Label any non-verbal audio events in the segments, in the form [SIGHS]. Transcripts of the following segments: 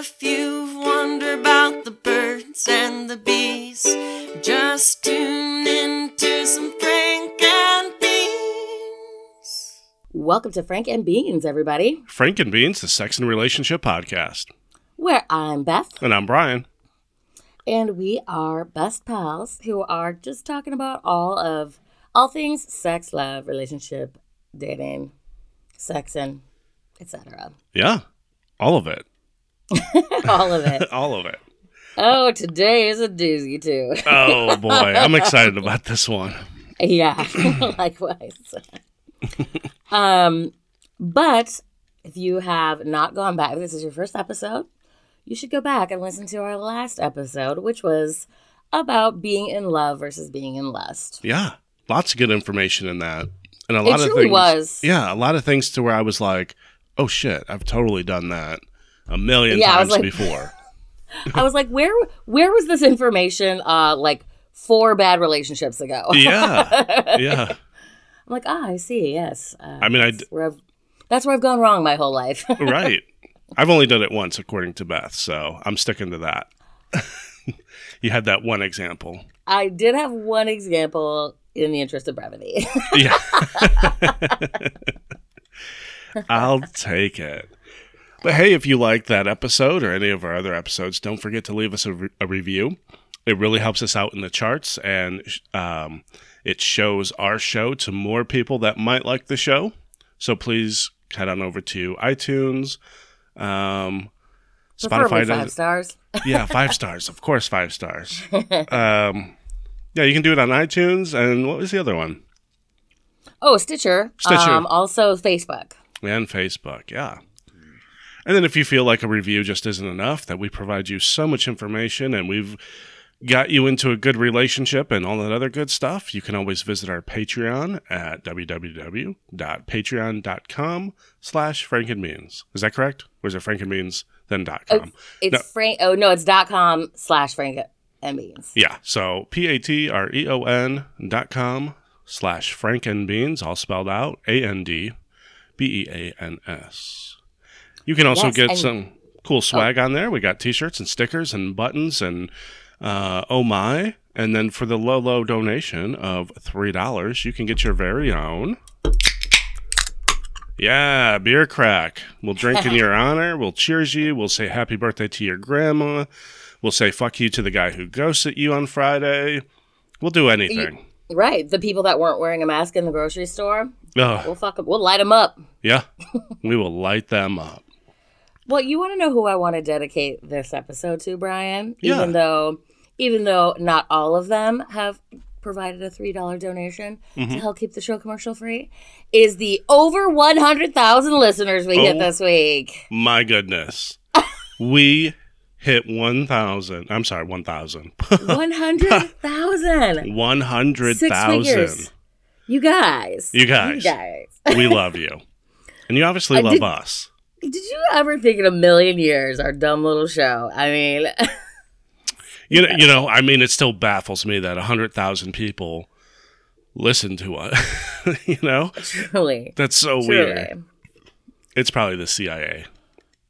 if you've wondered about the birds and the bees, just tune in to some Frank and Beans. Welcome to Frank and Beans, everybody, Frank and Beans, the Sex and Relationship Podcast. where I'm Beth, And I'm Brian. and we are best pals who are just talking about all of all things sex, love, relationship, dating, sex, and etc. Yeah, all of it. [LAUGHS] all of it. all of it. Oh, today is a doozy too. Oh boy, I'm excited [LAUGHS] about this one. Yeah, [LAUGHS] likewise. um, but if you have not gone back, this is your first episode, you should go back and listen to our last episode, which was about being in love versus being in lust. Yeah, lots of good information in that, and a It lot of truly things. was. Yeah, a lot of things to where I was like, "Oh shit, I've totally done that a million Yeah, times like- before." [LAUGHS] I was like, where where was this information uh like four bad relationships ago? yeah, [LAUGHS] yeah, I'm like, ah, I see, yes. Uh, I mean, I where I've that's where I've gone wrong my whole life. [LAUGHS] right. I've only done it once, according to Beth, so I'm sticking to that. you had that one example. I did have one example in the interest of brevity. Yeah. I'll take it. But hey, if you like that episode or any of our other episodes, don't forget to leave us a, re- a review. It really helps us out in the charts and um, it shows our show to more people that might like the show. So please head on over to iTunes. Um, Spotify five stars. [LAUGHS] yeah, five stars. Of course, five stars. Um, yeah, you can do it on iTunes. And what was the other one? Oh, Stitcher. Stitcher. Um, also Facebook. and Facebook. Yeah. And then if you feel like a review just isn't enough, that we provide you so much information and we've got you into a good relationship and all that other good stuff, you can always visit our Patreon at www.patreon.com slash frankenbeans. Is that correct? Or is it frankenbeans then dot oh, com? It's No. Frank. Oh no, it's dot com slash Frank and Beans. Yeah. So P-A-T-R-E-O-N dot com slash frankenbeans, all spelled out, A-N-D-B-E-A-N-S. You can also Yes, get and- some cool swag on there. We got t-shirts and stickers and buttons and uh, oh my. And then for the low, low donation of $3, you can get your very own. Yeah, beer crack. We'll drink in [LAUGHS] your honor. We'll cheers you. We'll say happy birthday to your grandma. We'll say fuck you to the guy who ghosted you on Friday. We'll do anything. Right. The people that weren't wearing a mask in the grocery store, Ugh, we'll fuck 'em- We'll light them up. yeah, [LAUGHS] we will light them up. Well, you want to know who I want to dedicate this episode to, Brian? Yeah. Even though, even though not all of them have provided a three dollar donation Mm-hmm. to help keep the show commercial free, is the over one hundred thousand listeners we hit Oh. this week. My goodness, [LAUGHS] we hit one thousand. I'm sorry, one thousand. [LAUGHS] One hundred thousand. One hundred Six thousand. figures. You guys. You guys. You guys. We [LAUGHS] love you, and you obviously I love did- us. Did you ever think in a million years our dumb little show? I mean, [LAUGHS] You know, you know. I mean, it still baffles me that hundred thousand people listen to us. [LAUGHS] you know, truly. that's so Truly. weird. It's probably the CIA.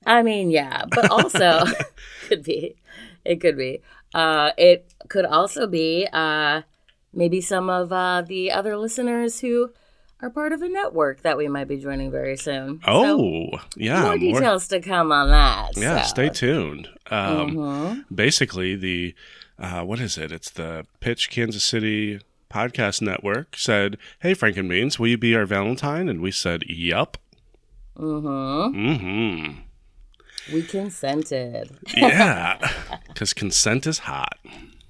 I mean, yeah, but also [LAUGHS] could be. It could be. Uh, it could also be uh, maybe some of uh, the other listeners who are part of a network that we might be joining very soon. So, Oh, yeah. more details to come on that. Yeah, so. stay tuned. Um, Mhm. Basically, the uh, what is it? It's the Pitch Kansas City Podcast Network said, "Hey, Frank and Beans, will you be our Valentine?" And we said, "Yup." Mhm. Mm-hmm. We consented. Yeah, [LAUGHS] because consent is hot.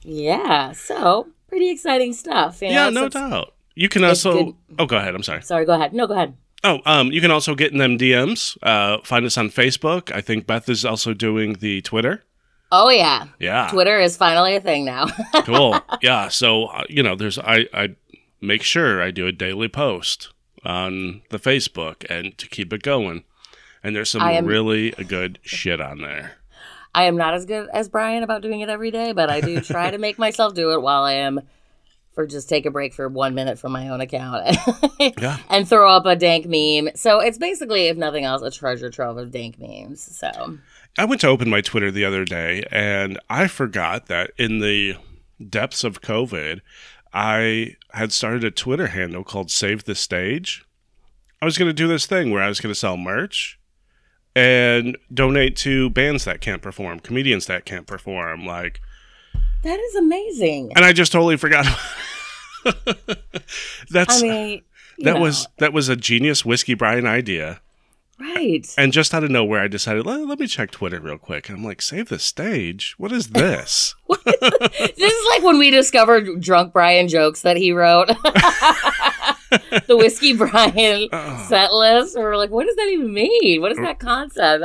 Yeah, so pretty exciting stuff. You know, yeah, no doubt. You can also. Oh, go ahead. I'm sorry. Sorry, go ahead. No, go ahead. Oh, um, you can also get in them DMs. Uh, find us on Facebook. I think Beth is also doing the Twitter. Oh yeah, Yeah. Twitter is finally a thing now. [LAUGHS] cool. Yeah. So uh, you know, there's I I make sure I do a daily post on the Facebook and to keep it going. And there's some am- really good shit on there. I am not as good as Brian about doing it every day, but I do try to make myself do it while I am for just take a break for one minute from my own account [LAUGHS] Yeah. and throw up a dank meme. So it's basically, if nothing else, a treasure trove of dank memes. So I went to open my Twitter the other day and I forgot that in the depths of COVID, I had started a Twitter handle called Save the Stage. I was going to do this thing where I was going to sell merch and donate to bands that can't perform, comedians that can't perform, like That is amazing. and I just totally forgot. [LAUGHS] That's I mean, that know, was that was a genius whiskey Brian idea. right. And just out of nowhere, I decided let, let me check Twitter real quick. And I'm like, save the stage. What is this? [LAUGHS] [LAUGHS] This is like when we discovered drunk Brian jokes that he wrote. the whiskey Brian Oh. set list. We were like, what does that even mean? What is that concept?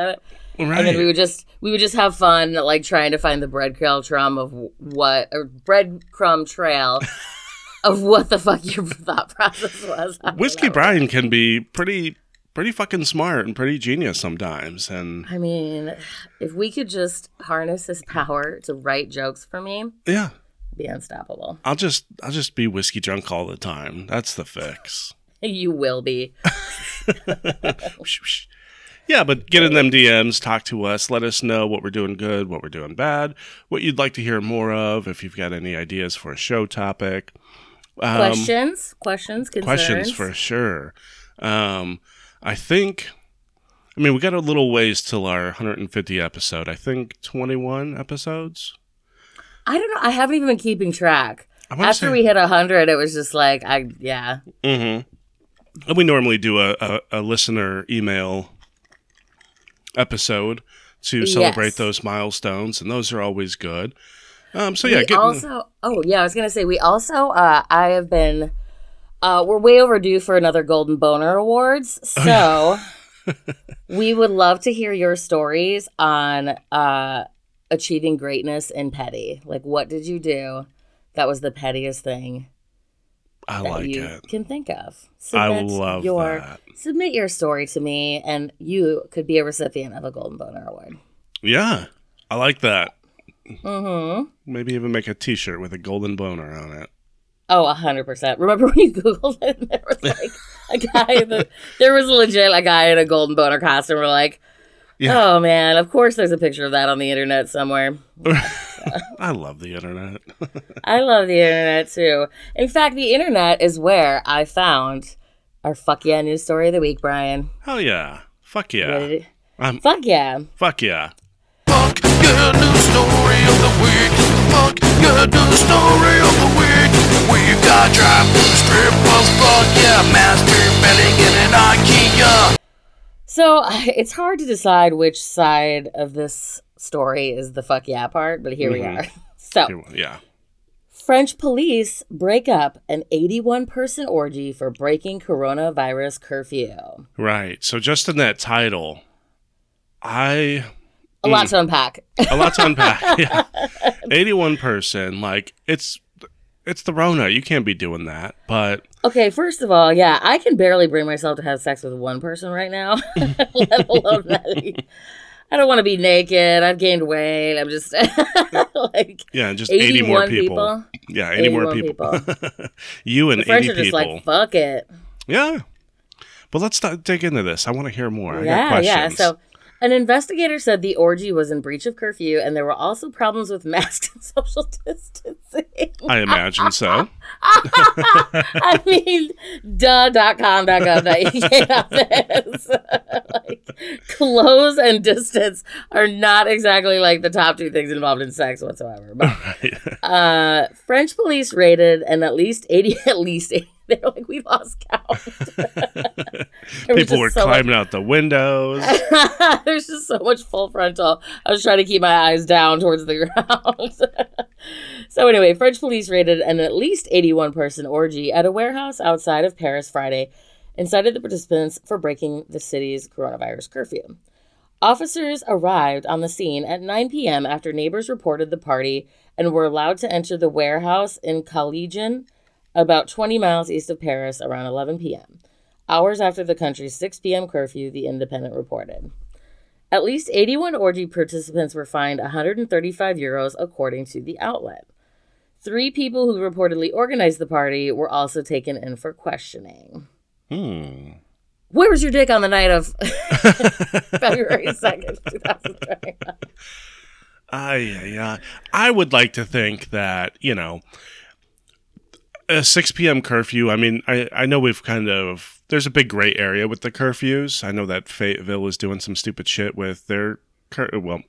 That- And then we would just we would just have fun, like trying to find the breadcrumb of what or breadcrumb trail [LAUGHS] of what the fuck your thought process was. Whiskey. Brian can be pretty pretty fucking smart and pretty genius sometimes. And I mean, if we could just harness his power to write jokes for me, yeah, be unstoppable. I'll just I'll just be whiskey drunk all the time. That's the fix. [LAUGHS] You will be. [LAUGHS] Yeah, but get in them DMs, talk to us, let us know what we're doing good, what we're doing bad, what you'd like to hear more of, if you've got any ideas for a show topic. Um, questions, questions, concerns. questions for sure. Um, I think, I mean, we got a little ways till our 150 episode. I think 21 episodes. I don't know. I haven't even been keeping track. After say- we hit hundred, it was just like I yeah. Mm-hmm. And we normally do a, a, a listener email episode to celebrate Yes. those milestones, and those are always good. Um, so yeah, we also oh yeah, I was gonna say we also uh I have been uh we're way overdue for another Golden Boner Awards. [LAUGHS] So [LAUGHS] we would love to hear your stories on uh achieving greatness in petty. Like what did you do that was the pettiest thing I that like you it. can think of? I Submit love your that. submit your story to me and you could be a recipient of a Golden Boner Award. Yeah, I like that. Mm-hmm. Maybe even make a T-shirt with a golden boner on it. Oh, a hundred percent. Remember [LAUGHS] when you Googled it and there was like a guy the, there was legit a guy in a golden boner costume. We're like, Yeah. oh man, of course there's a picture of that on the internet somewhere. [LAUGHS] I love the internet. [LAUGHS] I love the internet too. In fact, the internet is where I found our fuck yeah news story of the week, Brian. Hell yeah! Fuck yeah! Ready to- Um, Fuck yeah. fuck yeah! Fuck your news story of the week. Fuck your news story of the week. We've got drive-through strip clubs. Fuck yeah, masturbating in an IKEA. So [LAUGHS] it's hard to decide which side of this story is the fuck yeah part, but here we Mhm. are. [LAUGHS] So Yeah. French police break up an 81 person orgy for breaking coronavirus curfew. Right. So just in that title, I A lot to unpack. a lot to unpack. [LAUGHS] yeah. Eighty-one person. Like it's it's the Rona. You can't be doing that. But Okay, first of all, yeah, I can barely bring myself to have sex with one person right now, let alone that. I don't want to be naked. I've gained weight. I'm just [LAUGHS] like yeah, just eighty more people. people. Yeah, eighty more 81 people. [LAUGHS] you and The eighty are just people. like, fuck it. yeah. But let's dig into this. I want to hear more. I got yeah, yeah. So, an investigator said the orgy was in breach of curfew, and there were also problems with [LAUGHS] masks and social distancing. I imagine so. [LAUGHS] I mean, duh, dot com, dot gov, dot UK, dot [LAUGHS] biz. like, clothes and distance are not exactly like the top two things involved in sex whatsoever. But uh, French police raided and at least 80, at least 80, [LAUGHS] they're like, we lost count. [LAUGHS] People were so much- climbing out the windows. [LAUGHS] There's just so much full frontal. I was trying to keep my eyes down towards the ground. so anyway, French police raided an at least 81 person orgy at a warehouse outside of Paris Friday and cited the participants for breaking the city's coronavirus curfew. Officers arrived on the scene at 9 p.m. after neighbors reported the party and were allowed to enter the warehouse in Collegian, about 20 miles east of Paris, around 11 p.m hours after the country's 6 p.m. curfew, The Independent reported. At least 81 orgy participants were fined 135 euros, according to the outlet. Three people who reportedly organized the party were also taken in for questioning. Hmm. Where was your dick on the night of [LAUGHS] February 2nd, 2021? I yeah. I would like to think that you know a 6 p.m. curfew. I mean, I I know we've kind of there's a big gray area with the curfews. I know that Fayetteville is doing some stupid shit with their cur- well,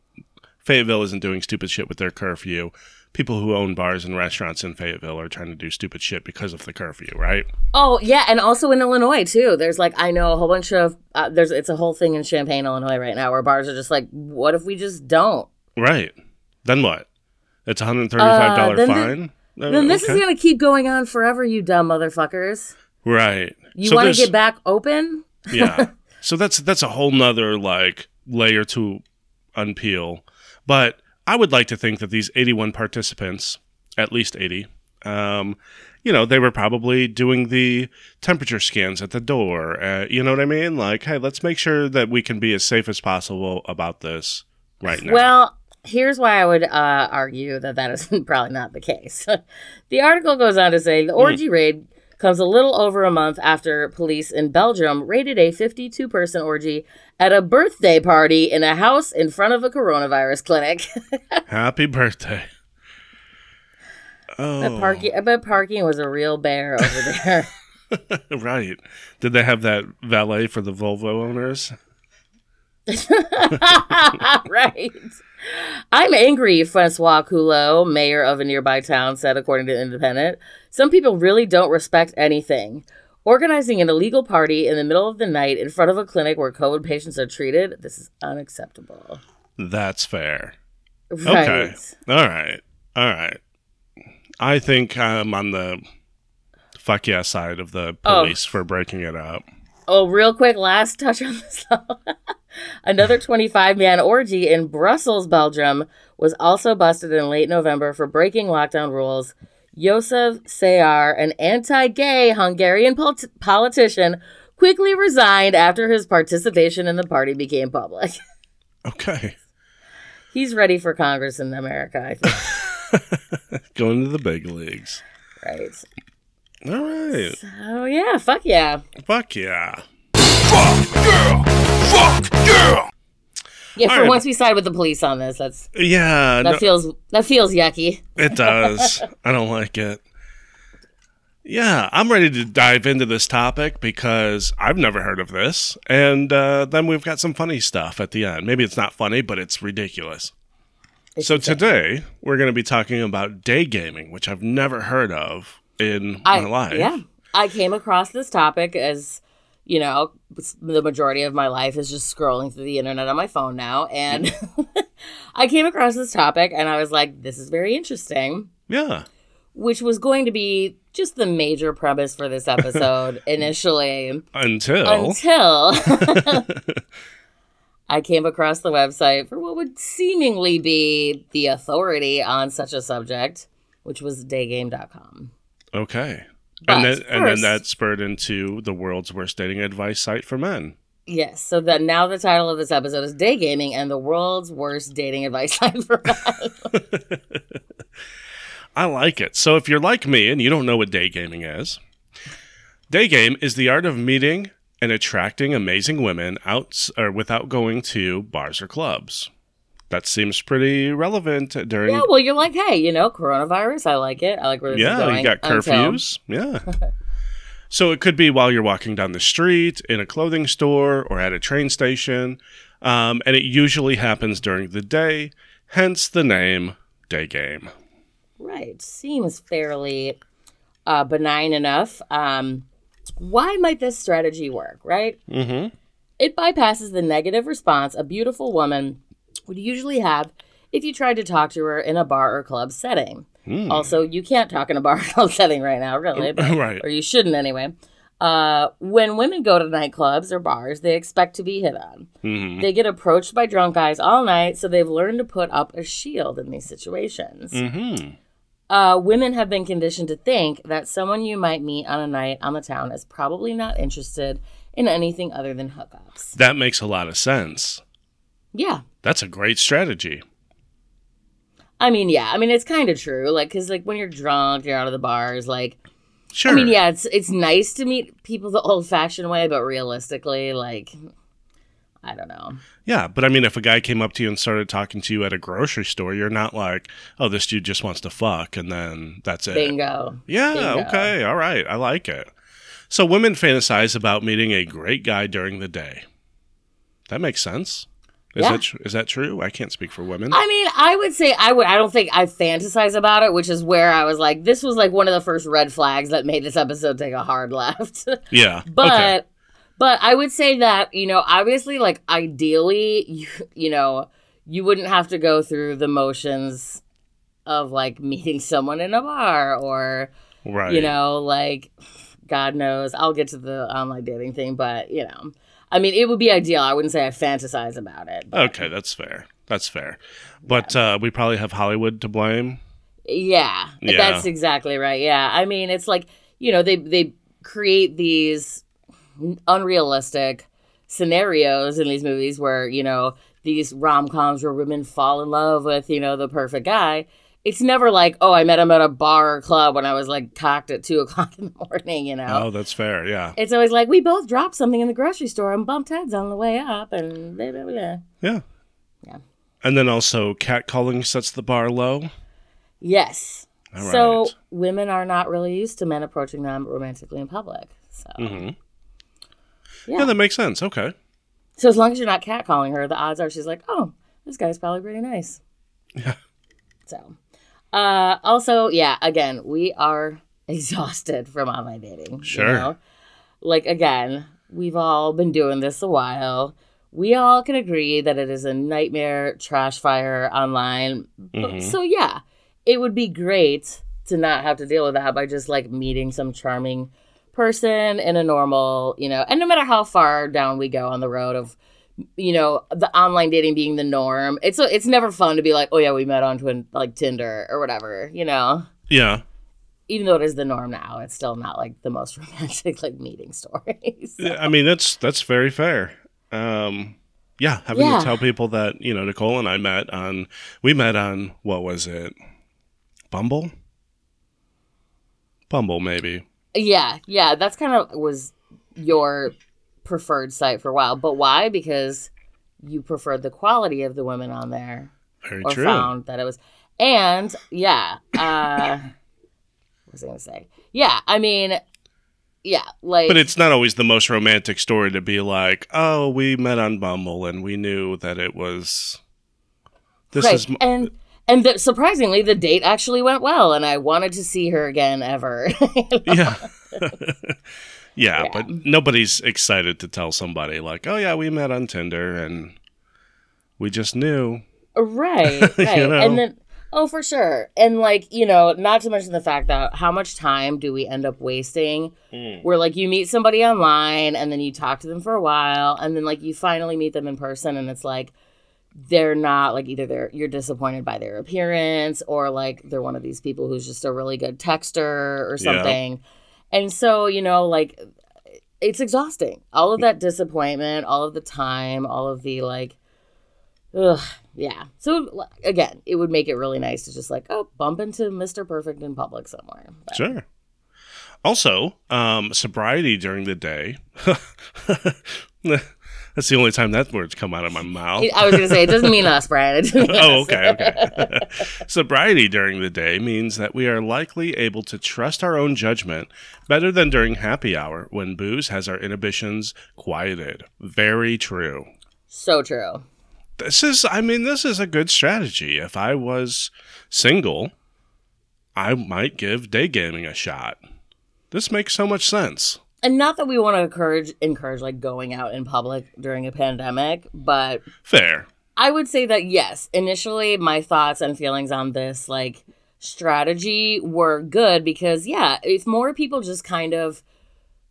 Fayetteville isn't doing stupid shit with their curfew. People who own bars and restaurants in Fayetteville are trying to do stupid shit because of the curfew, right? Oh yeah, and also in Illinois too. There's like I know a whole bunch of uh, there's it's a whole thing in Champaign, Illinois right now where bars are just like, what if we just don't? Right. Then what? It's a hundred thirty-five Uh, dollar then the- fine. Uh, Then this okay. is gonna keep going on forever, you dumb motherfuckers. right. You So want to get back open? yeah. [LAUGHS] So that's that's a whole nother like layer to unpeel. But I would like to think that these 81 participants, at least 80, um, you know, they were probably doing the temperature scans at the door. Uh, you know what I mean? Like, hey, let's make sure that we can be as safe as possible about this right now. Well, here's why I would uh, argue that that is [LAUGHS] probably not the case. [LAUGHS] the article goes on to say the orgy raid comes a little over a month after police in Belgium raided a 52 person orgy at a birthday party in a house in front of a coronavirus clinic. [LAUGHS] Happy birthday. Oh, But parking, I bet parking was a real bear over there. right. Did they have that valet for the Volvo owners? right. I'm angry, Francois Coulot, mayor of a nearby town, said, according to Independent. Some people really don't respect anything. Organizing an illegal party in the middle of the night in front of a clinic where COVID patients are treated, this is unacceptable. That's fair. Right. Okay. All right. All right. I think I'm on the fuck yeah side of the Oh. police for breaking it up. Oh, real quick, last touch on this. [LAUGHS] Another 25 man orgy in Brussels, Belgium, was also busted in late November for breaking lockdown rules. József Szájer, an anti gay Hungarian polit- politician, quickly resigned after his participation in the party became public. [LAUGHS] Okay. He's ready for Congress in America, I think. [LAUGHS] Going to the big leagues. right. All right. Oh, yeah, fuck yeah. Fuck yeah. Fuck yeah! Fuck yeah! Yeah, for once we side with the police on this. That's Yeah. that no- feels that feels yucky. It does. [LAUGHS] I don't like it. Yeah, I'm ready to dive into this topic because I've never heard of this. And uh, then we've got some funny stuff at the end. Maybe it's not funny, but it's ridiculous. It's so insane. today we're going to be talking about day gaming, which I've never heard of in I, my life. Yeah. I came across this topic as, you know, the majority of my life is just scrolling through the internet on my phone now. And [LAUGHS] I came across this topic and I was like, this is very interesting, Yeah. which was going to be just the major premise for this episode [LAUGHS] initially Until until [LAUGHS] I came across the website for what would seemingly be the authority on such a subject, which was daygame.com. okay. But and then and then that spurred into the world's worst dating advice site for men. Yes, so that now the title of this episode is Day Gaming and the world's worst dating advice [LAUGHS] site for men. [LAUGHS] I like it. So if you're like me and you don't know what day gaming is, day game is the art of meeting and attracting amazing women out or without going to bars or clubs. That seems pretty relevant during yeah, well, you're like, hey, you know, coronavirus, I like it. I like where this is Yeah, you got until- curfews. Yeah. [LAUGHS] so it could be while you're walking down the street, in a clothing store, or at a train station. Um, and it usually happens during the day, hence the name day game. Right, seems fairly uh, benign enough. Um, why might this strategy work, right? Mm-hmm. It bypasses the negative response a beautiful woman would usually have if you tried to talk to her in a bar or club setting. Hmm. Also, you can't talk in a bar or [LAUGHS] club setting right now, really. but- [LAUGHS] Right. Or you shouldn't anyway. Uh, when women go to nightclubs or bars, they expect to be hit on. Mm-hmm. They get approached by drunk guys all night, so they've learned to put up a shield in these situations. Mm-hmm. Uh, women have been conditioned to think that someone you might meet on a night on the town is probably not interested in anything other than hookups. That makes a lot of sense. Yeah. That's a great strategy. I mean, yeah. I mean, it's kind of true. Like, because, like, when you're drunk, you're out of the bars, like, Sure. I mean, yeah, it's it's nice to meet people the old-fashioned way, but realistically, like, I don't know. Yeah, but I mean, if a guy came up to you and started talking to you at a grocery store, you're not like, oh, this dude just wants to fuck, and then that's it. Bingo. Yeah, Bingo. okay, all right. I like it. So women fantasize about meeting a great guy during the day. That makes sense. Is Yeah. that tr- is that true? I can't speak for women. I mean, I would say I would. I don't think I fantasize about it, which is where I was like, this was like one of the first red flags that made this episode take a hard left. [LAUGHS] yeah. but okay. but I would say that you know, obviously, like ideally, you you know, you wouldn't have to go through the motions of like meeting someone in a bar or Right. you know, like God knows. I'll get to the online dating thing, but you know, I mean, it would be ideal. I wouldn't say I fantasize about it. But Okay, that's fair. That's fair. But uh, we probably have Hollywood to blame. Yeah, Yeah. that's exactly right. Yeah, I mean, it's like you know they they create these unrealistic scenarios in these movies where you know these rom coms where women fall in love with you know the perfect guy. It's never like, oh, I met him at a bar or club when I was like cocked at two [LAUGHS] o'clock in the morning. You know, Oh, that's fair. Yeah. it's always like we both dropped something in the grocery store and bumped heads on the way up, and blah blah blah. Yeah. Yeah. And then also catcalling sets the bar low. Yes. All so right. women are not really used to men approaching them romantically in public. So Mm-hmm. Yeah. Yeah, that makes sense. Okay. so as long as you're not catcalling her, the odds are she's like, oh, this guy's probably pretty nice. Yeah. So, uh, also, yeah, again, we are [LAUGHS] exhausted from online dating. you Sure. know? Like again, we've all been doing this a while. We all can agree that it is a nightmare trash fire online. Mhm. So yeah, it would be great to not have to deal with that by just like meeting some charming person in a normal, you know, and no matter how far down we go on the road of you know, the online dating being the norm. It's it's never fun to be like, "Oh yeah, we met on twin like Tinder or whatever," you know. Yeah. Even though it is the norm now, it's still not like the most [LAUGHS] romantic like meeting stories. Yeah, I mean that's that's very fair. Um, yeah, having Yeah. to tell people that you know Nicole and I met on we met on what was it, Bumble, Bumble maybe. Yeah, yeah, that's kind of was your preferred site for a while. But why? Because you preferred the quality of the women on there, Very or true. found that it was. And yeah, uh, what was I gonna say? Yeah, I mean, yeah, like, But it's not always the most romantic story to be like, oh, we met on Bumble and we knew that it was. This right. is m- and and the, surprisingly, the date actually went well, and I wanted to see her again ever. [LAUGHS] yeah. [LAUGHS] [LAUGHS] yeah, Yeah. but nobody's excited to tell somebody like, "Oh yeah, we met on Tinder and we just knew." Uh, right, [LAUGHS] You know? And then oh for sure. And like, you know, not to mention the fact that how much time do we end up wasting mm. where like you meet somebody online and then you talk to them for a while and then like you finally meet them in person and it's like they're not like either they're you're disappointed by their appearance or like they're one of these people who's just a really good texter or Yeah. And so, you know, like it's exhausting. All of that disappointment, all of the time, all of the like Ugh, yeah. So again, it would make it really nice to just like, oh, bump into Mr. Perfect in public somewhere. But- Sure. Also, um, sobriety during the day. [LAUGHS] That's the only time that word's come out of my mouth. I was gonna say it doesn't mean us, Brian. Mean oh, us. okay, okay. [LAUGHS] Sobriety during the day means that we are likely able to trust our own judgment better than during happy hour when booze has our inhibitions quieted. Very true. so true. This is, I mean, this is a good strategy. If I was single, I might give day gaming a shot. This makes so much sense. And not that we want to encourage encourage like going out in public during a pandemic, but Fair. I would say that yes, initially my thoughts and feelings on this like strategy were good because yeah, if more people just kind of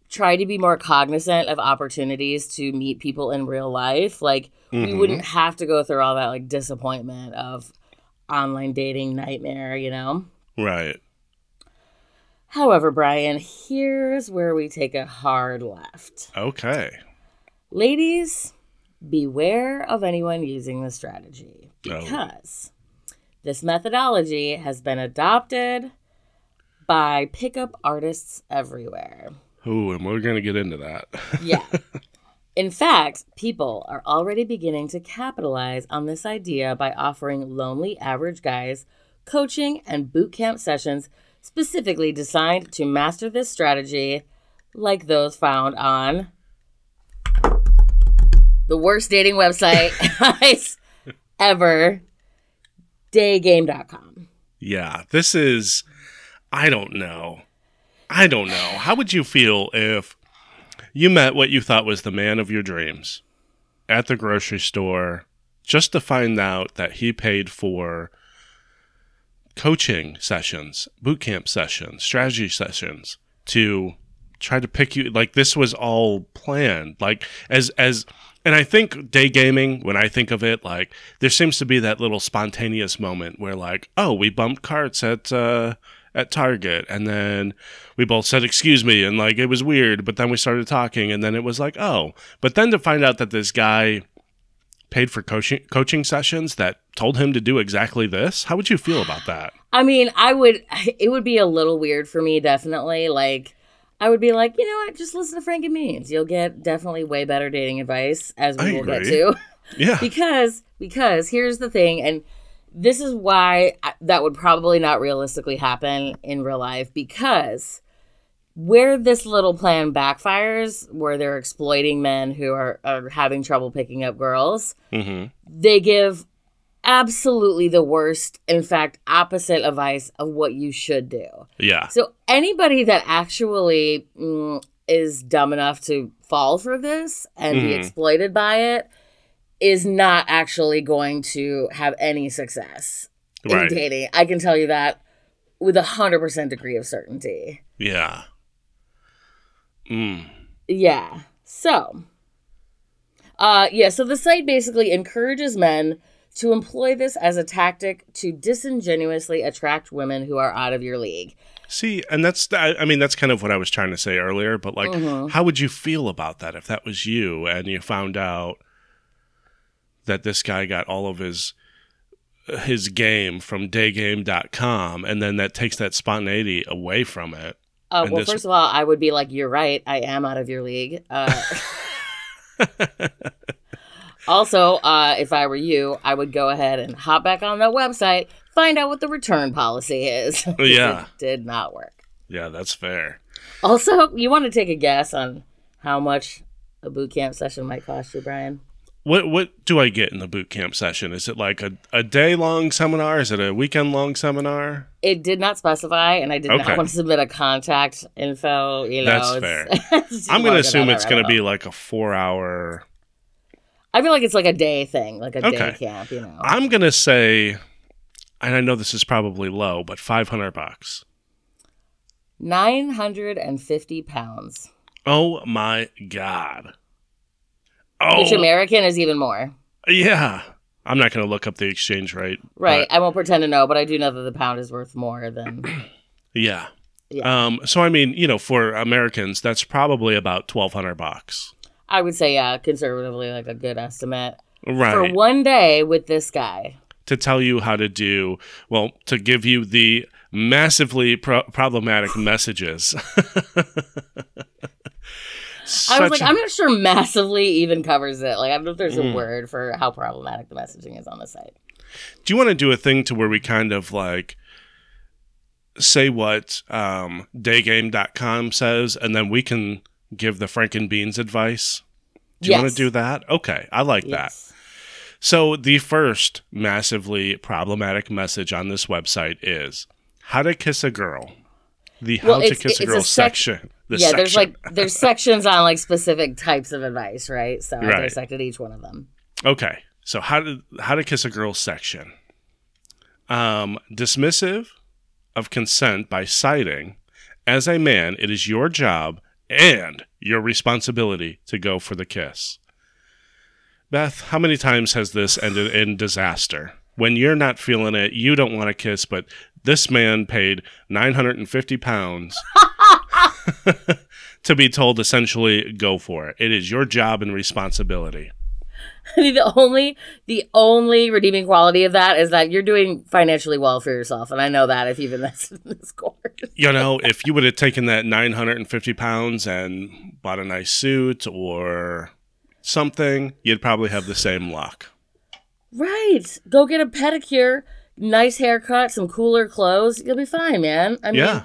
try to be more cognizant of opportunities to meet people in real life, like we Mhm. wouldn't have to go through all that like disappointment of online dating nightmare, you know? Right. However, Brian, here's where we take a hard left. Okay. Ladies, beware of anyone using this strategy Oh. because this methodology has been adopted by pickup artists everywhere. Ooh, and we're gonna get into that. [LAUGHS] Yeah. In fact, people are already beginning to capitalize on this idea by offering lonely average guys coaching and boot camp sessions specifically designed to master this strategy, like those found on the worst dating website [LAUGHS] ever, daygame.com. yeah, this is. I don't know. I don't know. How would you feel if you met what you thought was the man of your dreams at the grocery store just to find out that he paid for coaching sessions, boot camp sessions, strategy sessions to try to pick you like this was all planned like as as and I think day gaming when I think of it like there seems to be that little spontaneous moment where like oh we bumped carts at uh at Target and then we both said excuse me and like it was weird but then we started talking and then it was like oh but then to find out that this guy paid for coaching coaching sessions that told him to do exactly this how would you feel about that I mean, I would, [LAUGHS] it would be a little weird for me, definitely. Like, I would be like, you know what, just listen to Frank and Beans. You'll get definitely way better dating advice, as we I will get to. [LAUGHS] yeah because because here's the thing and this is why I- that would probably not realistically happen in real life because where this little plan backfires where they're exploiting men who are, are having trouble picking up girls hmm they give absolutely the worst in fact opposite advice of what you should do yeah so anybody that actually mm, is dumb enough to fall for this and be Mhm. exploited by it is not actually going to have any success in dating. I can tell you that with a hundred percent degree of certainty. yeah mm. Yeah. So, uh, yeah. So the site basically encourages men to employ this as a tactic to disingenuously attract women who are out of your league. See, and that's I mean that's kind of what I was trying to say earlier, but like Mhm. how would you feel about that if that was you and you found out that this guy got all of his his game from daygame.com and then that takes that spontaneity away from it. Uh, well, this- first of all, I would be like, "You're right. I am out of your league." Uh, [LAUGHS] also, uh, if I were you, I would go ahead and hop back on the website, find out what the return policy is. [LAUGHS] Yeah. did not work. Yeah, that's fair. Also, you want to take a guess on how much a boot camp session might cost you, Brian? What what do I get in the boot camp session? Is it like a, a day long seminar? Is it a weekend long seminar? It did not specify, and I did Okay. not want to submit a contact info. You know, That's it's [LAUGHS] I'm gonna assume it's gonna be like a four hour I feel like it's like a day thing, like a day camp. You know, I'm gonna say and I know this is probably low, but five hundred bucks. nine hundred and fifty pounds. Oh my god. Oh Which American is even more. yeah. I'm not gonna look up the exchange rate. Right. I won't pretend to know, but I do know that the pound is worth more than. [CLEARS THROAT] yeah. Yeah. Um, so I mean, you know, for Americans, that's probably about twelve hundred bucks. I would say, yeah, conservatively, like a good estimate. Right. For one day with this guy. to tell you how to do well to give you the massively pro- problematic messages [LAUGHS] I was like, I'm not sure massively even covers it. Like, I don't know if there's Mm. a word for how problematic the messaging is on the site. do you want to do a thing to where we kind of like say what um, daygame.com says and then we can give the Frankenbeans advice do you want to do that okay i like that So the first massively problematic message on this website is how to kiss a girl. The how Well, to kiss a girl a sec- section. Yeah, there's like there's sections on like specific types of advice, right? So I dissected each one of them. Okay. So how to how to kiss a girl section. Um, dismissive of consent by citing, as a man, it is your job and your responsibility to go for the kiss. Beth, how many times has this ended in disaster? When you're not feeling it, you don't want to kiss, but this man paid 950 pounds [LAUGHS] [LAUGHS] to be told essentially go for it. It is your job and responsibility. [LAUGHS] I mean, the only the only redeeming quality of that is that you're doing financially well for yourself, and I know that if you've [LAUGHS] invested in this course. you know, if you would have taken that 950 pounds and bought a nice suit or something, you'd probably have the same luck. Right. Go get a pedicure, nice haircut, some cooler clothes. You'll be fine, man. I mean, Yeah.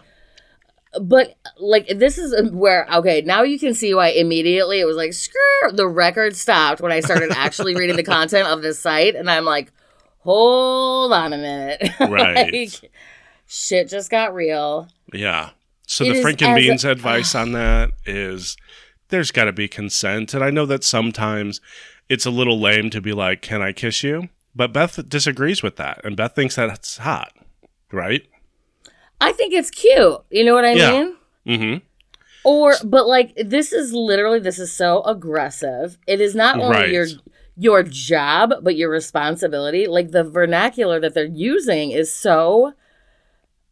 But like this is um, where okay now you can see why immediately it was like screw the record stopped when i started actually reading the content of this site and i'm like hold on a minute [LAUGHS] Right. like, shit just got real Yeah. So It the is Franken as a- Beans [SIGHS] advice on that is there's got to be consent. And I know that sometimes it's a little lame to be like, can I kiss you? But Beth disagrees with that. And Beth thinks that's hot. Right? I think it's cute you know what i Yeah. mean Mm-hmm. or but like this is literally this is so aggressive it is not only Right. your your job but your responsibility like the vernacular that they're using is so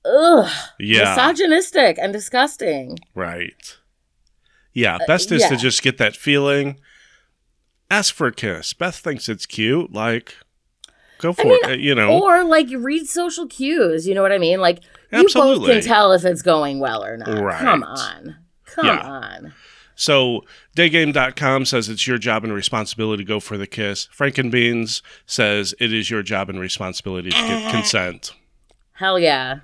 ugh Yeah. misogynistic and disgusting. Right. Yeah. Best is to Uh, just get that feeling. Ask for a kiss. Beth thinks it's cute. Like, go for mean, it. uh, You know? Or like read social cues. You know what I mean? Like you both can tell if it's going well or not. Right. Come on. Come Yeah. on. So daygame.com says it's your job and responsibility to go for the kiss. Frankenbeans says it is your job and responsibility to get eh. consent. Hell yeah.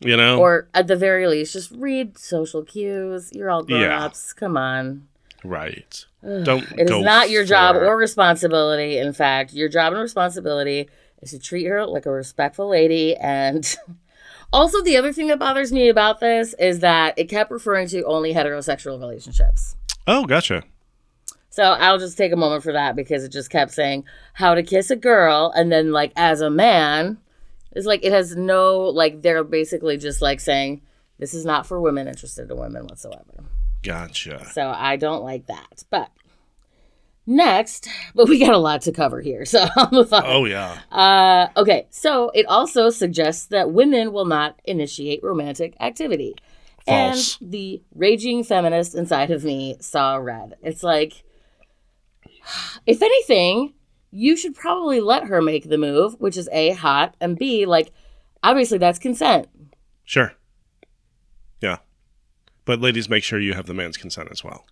You know? Or at the very least, just read social cues. You're all grown Yeah. ups. Come on. right. Don't It is not your job or responsibility. In fact, your job and responsibility is to treat her like a respectful lady. And [LAUGHS] also, the other thing that bothers me about this is that it kept referring to only heterosexual relationships. Oh, gotcha. So I'll just take a moment for that because it just kept saying how to kiss a girl. And then, like, as a man, it's like it has no, like, they're basically just like saying, this is not for women interested in women whatsoever. Gotcha. So I don't like that. But next, but we got a lot to cover here. So. [LAUGHS] Oh, yeah. Uh, okay, so it also suggests that women will not initiate romantic activity. False. And the raging feminist inside of me saw red. It's like, [SIGHS] if anything, you should probably let her make the move, which is A, hot, and B, like, obviously that's consent. Sure. Yeah. But ladies, make sure you have the man's consent as well.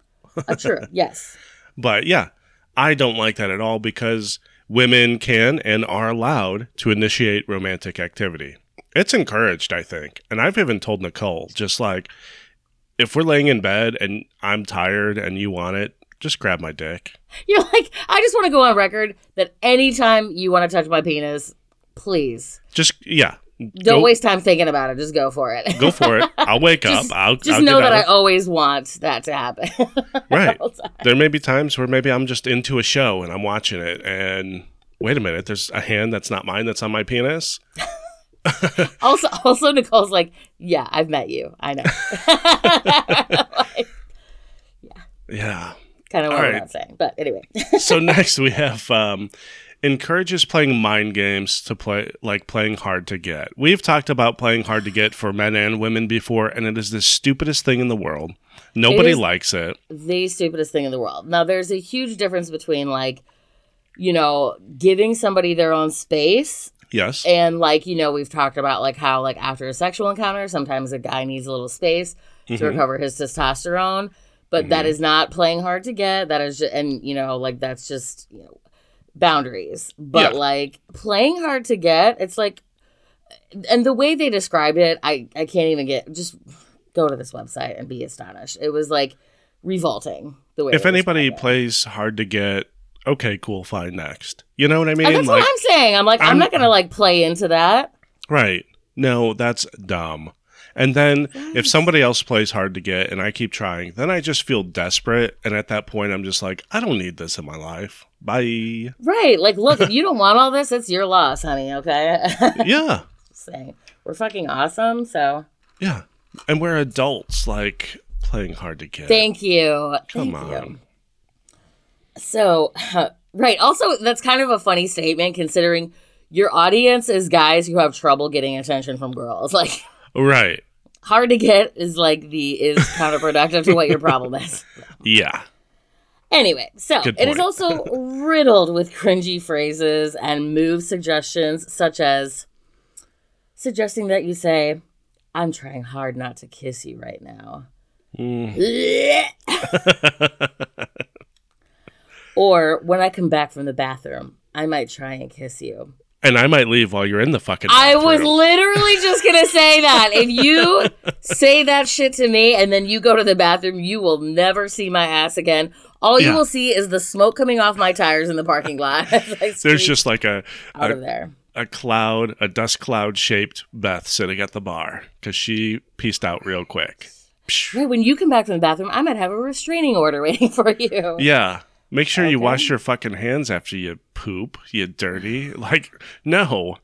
Uh, true, [LAUGHS] yes. But yeah, I don't like that at all because women can and are allowed to initiate romantic activity. It's encouraged, I think. And I've even told Nicole, just like, if we're laying in bed and I'm tired and you want it, just grab my dick. [LAUGHS] You're like, I just want to go on record that anytime you want to touch my penis, please Just, yeah. Don't go, waste time thinking about it. Just go for it. Go for it. I'll [LAUGHS] wake Just- up. I'll Just I'll know that I always want that to happen. [LAUGHS] Right. the. There may be times where maybe I'm just into a show and I'm watching it and wait a minute, there's a hand that's not mine that's on my penis. [LAUGHS] also, also Nicole's like, yeah, I've met you. I know. like, Yeah. kind of what I'm not saying, but anyway. so next we have um, encourages playing mind games to play like playing hard to get. We've talked about playing hard to get for men and women before, and it is the stupidest thing in the world. Nobody is- likes it. the stupidest thing in the world. Now, there's a huge difference between like, you know, giving somebody their own space Yes. and like, you know, we've talked about like how like after a sexual encounter, sometimes a guy needs a little space to Mhm. recover his testosterone. But that Mhm. is not playing hard to get. That is, just, and you know, like that's just you know boundaries. But Yeah. like playing hard to get, it's like, and the way they described it, I I can't even get. Just go to this website and be astonished. It was like revolting the way. If anybody plays hard to get, okay, cool, fine, next. You know what I mean? And that's like, what I'm saying. I'm like, I'm, I'm- not gonna like play into that. right. No, that's dumb. And then if somebody else plays hard to get and I keep trying, then I just feel desperate. And at that point, I'm just like, I don't need this in my life. Bye. Right. Like, look, if [LAUGHS] you don't want all this, it's your loss, honey. Okay. [LAUGHS] yeah. Saying, we're fucking awesome. So Yeah. And we're adults, like playing hard to get. thank you. Come Thank on. you. So, [LAUGHS] right. Also, that's kind of a funny statement considering your audience is guys who have trouble getting attention from girls. Like, Right. hard to get is like the is counterproductive to what your problem is. Yeah. Anyway, so Good it is also [LAUGHS] riddled with cringy phrases and move suggestions, such as suggesting that you say, I'm trying hard not to kiss you right now. Mm. [LAUGHS] or when I come back from the bathroom, I might try and kiss you. And I might leave while you're in the fucking. I was literally just gonna say that. If you [LAUGHS] say that shit to me and then you go to the bathroom, you will never see my ass again. All you Yeah. will see is the smoke coming off my tires in the parking lot. [LAUGHS] [LAUGHS] There's just like a out a, of there. a cloud, a dust cloud shaped Beth sitting at the bar because she pieced out real quick. Right, when you come back from the bathroom, I might have a restraining order [LAUGHS] waiting for you. Yeah. Make sure you wash your fucking hands after you poop, you dirty. Like, no.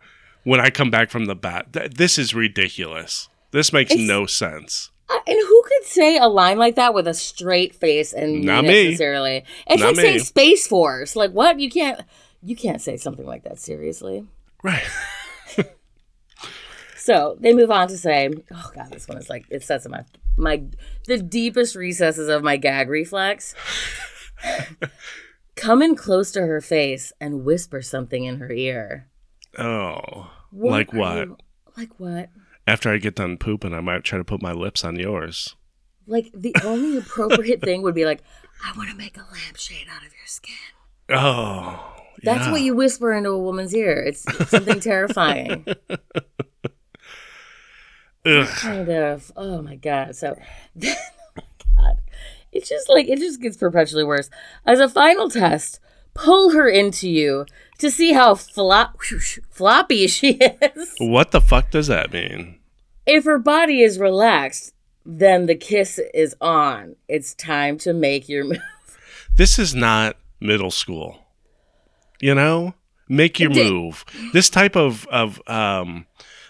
When I come back from the bath, th- this is ridiculous. This makes It's- no sense. And who could say a line like that with a straight face and Not mean it me. sincerely? It's Not like saying. Space Force. Like what? You can't you can't say something like that seriously. Right. [LAUGHS] So they move on to say, "Oh God, this one is like it sets in my my the deepest recesses of my gag reflex." [LAUGHS] Come in close to her face and whisper something in her ear. Oh. What like what? you- like what? After I get done pooping, I might try to put my lips on yours. Like the only [LAUGHS] appropriate thing would be like, "I want to make a lampshade out of your skin." Oh. That's yeah. what you whisper into a woman's ear. It's, something terrifying. [LAUGHS] Kind of. Oh my god. So, [LAUGHS] oh my god, it's just like it just gets perpetually worse. As a final test, pull her into you to see how flop floppy she is. What the fuck does that mean? If her body is relaxed, then the kiss is on. It's time to make your move. [LAUGHS] This is not middle school. You know? Make your move. This type of, of um,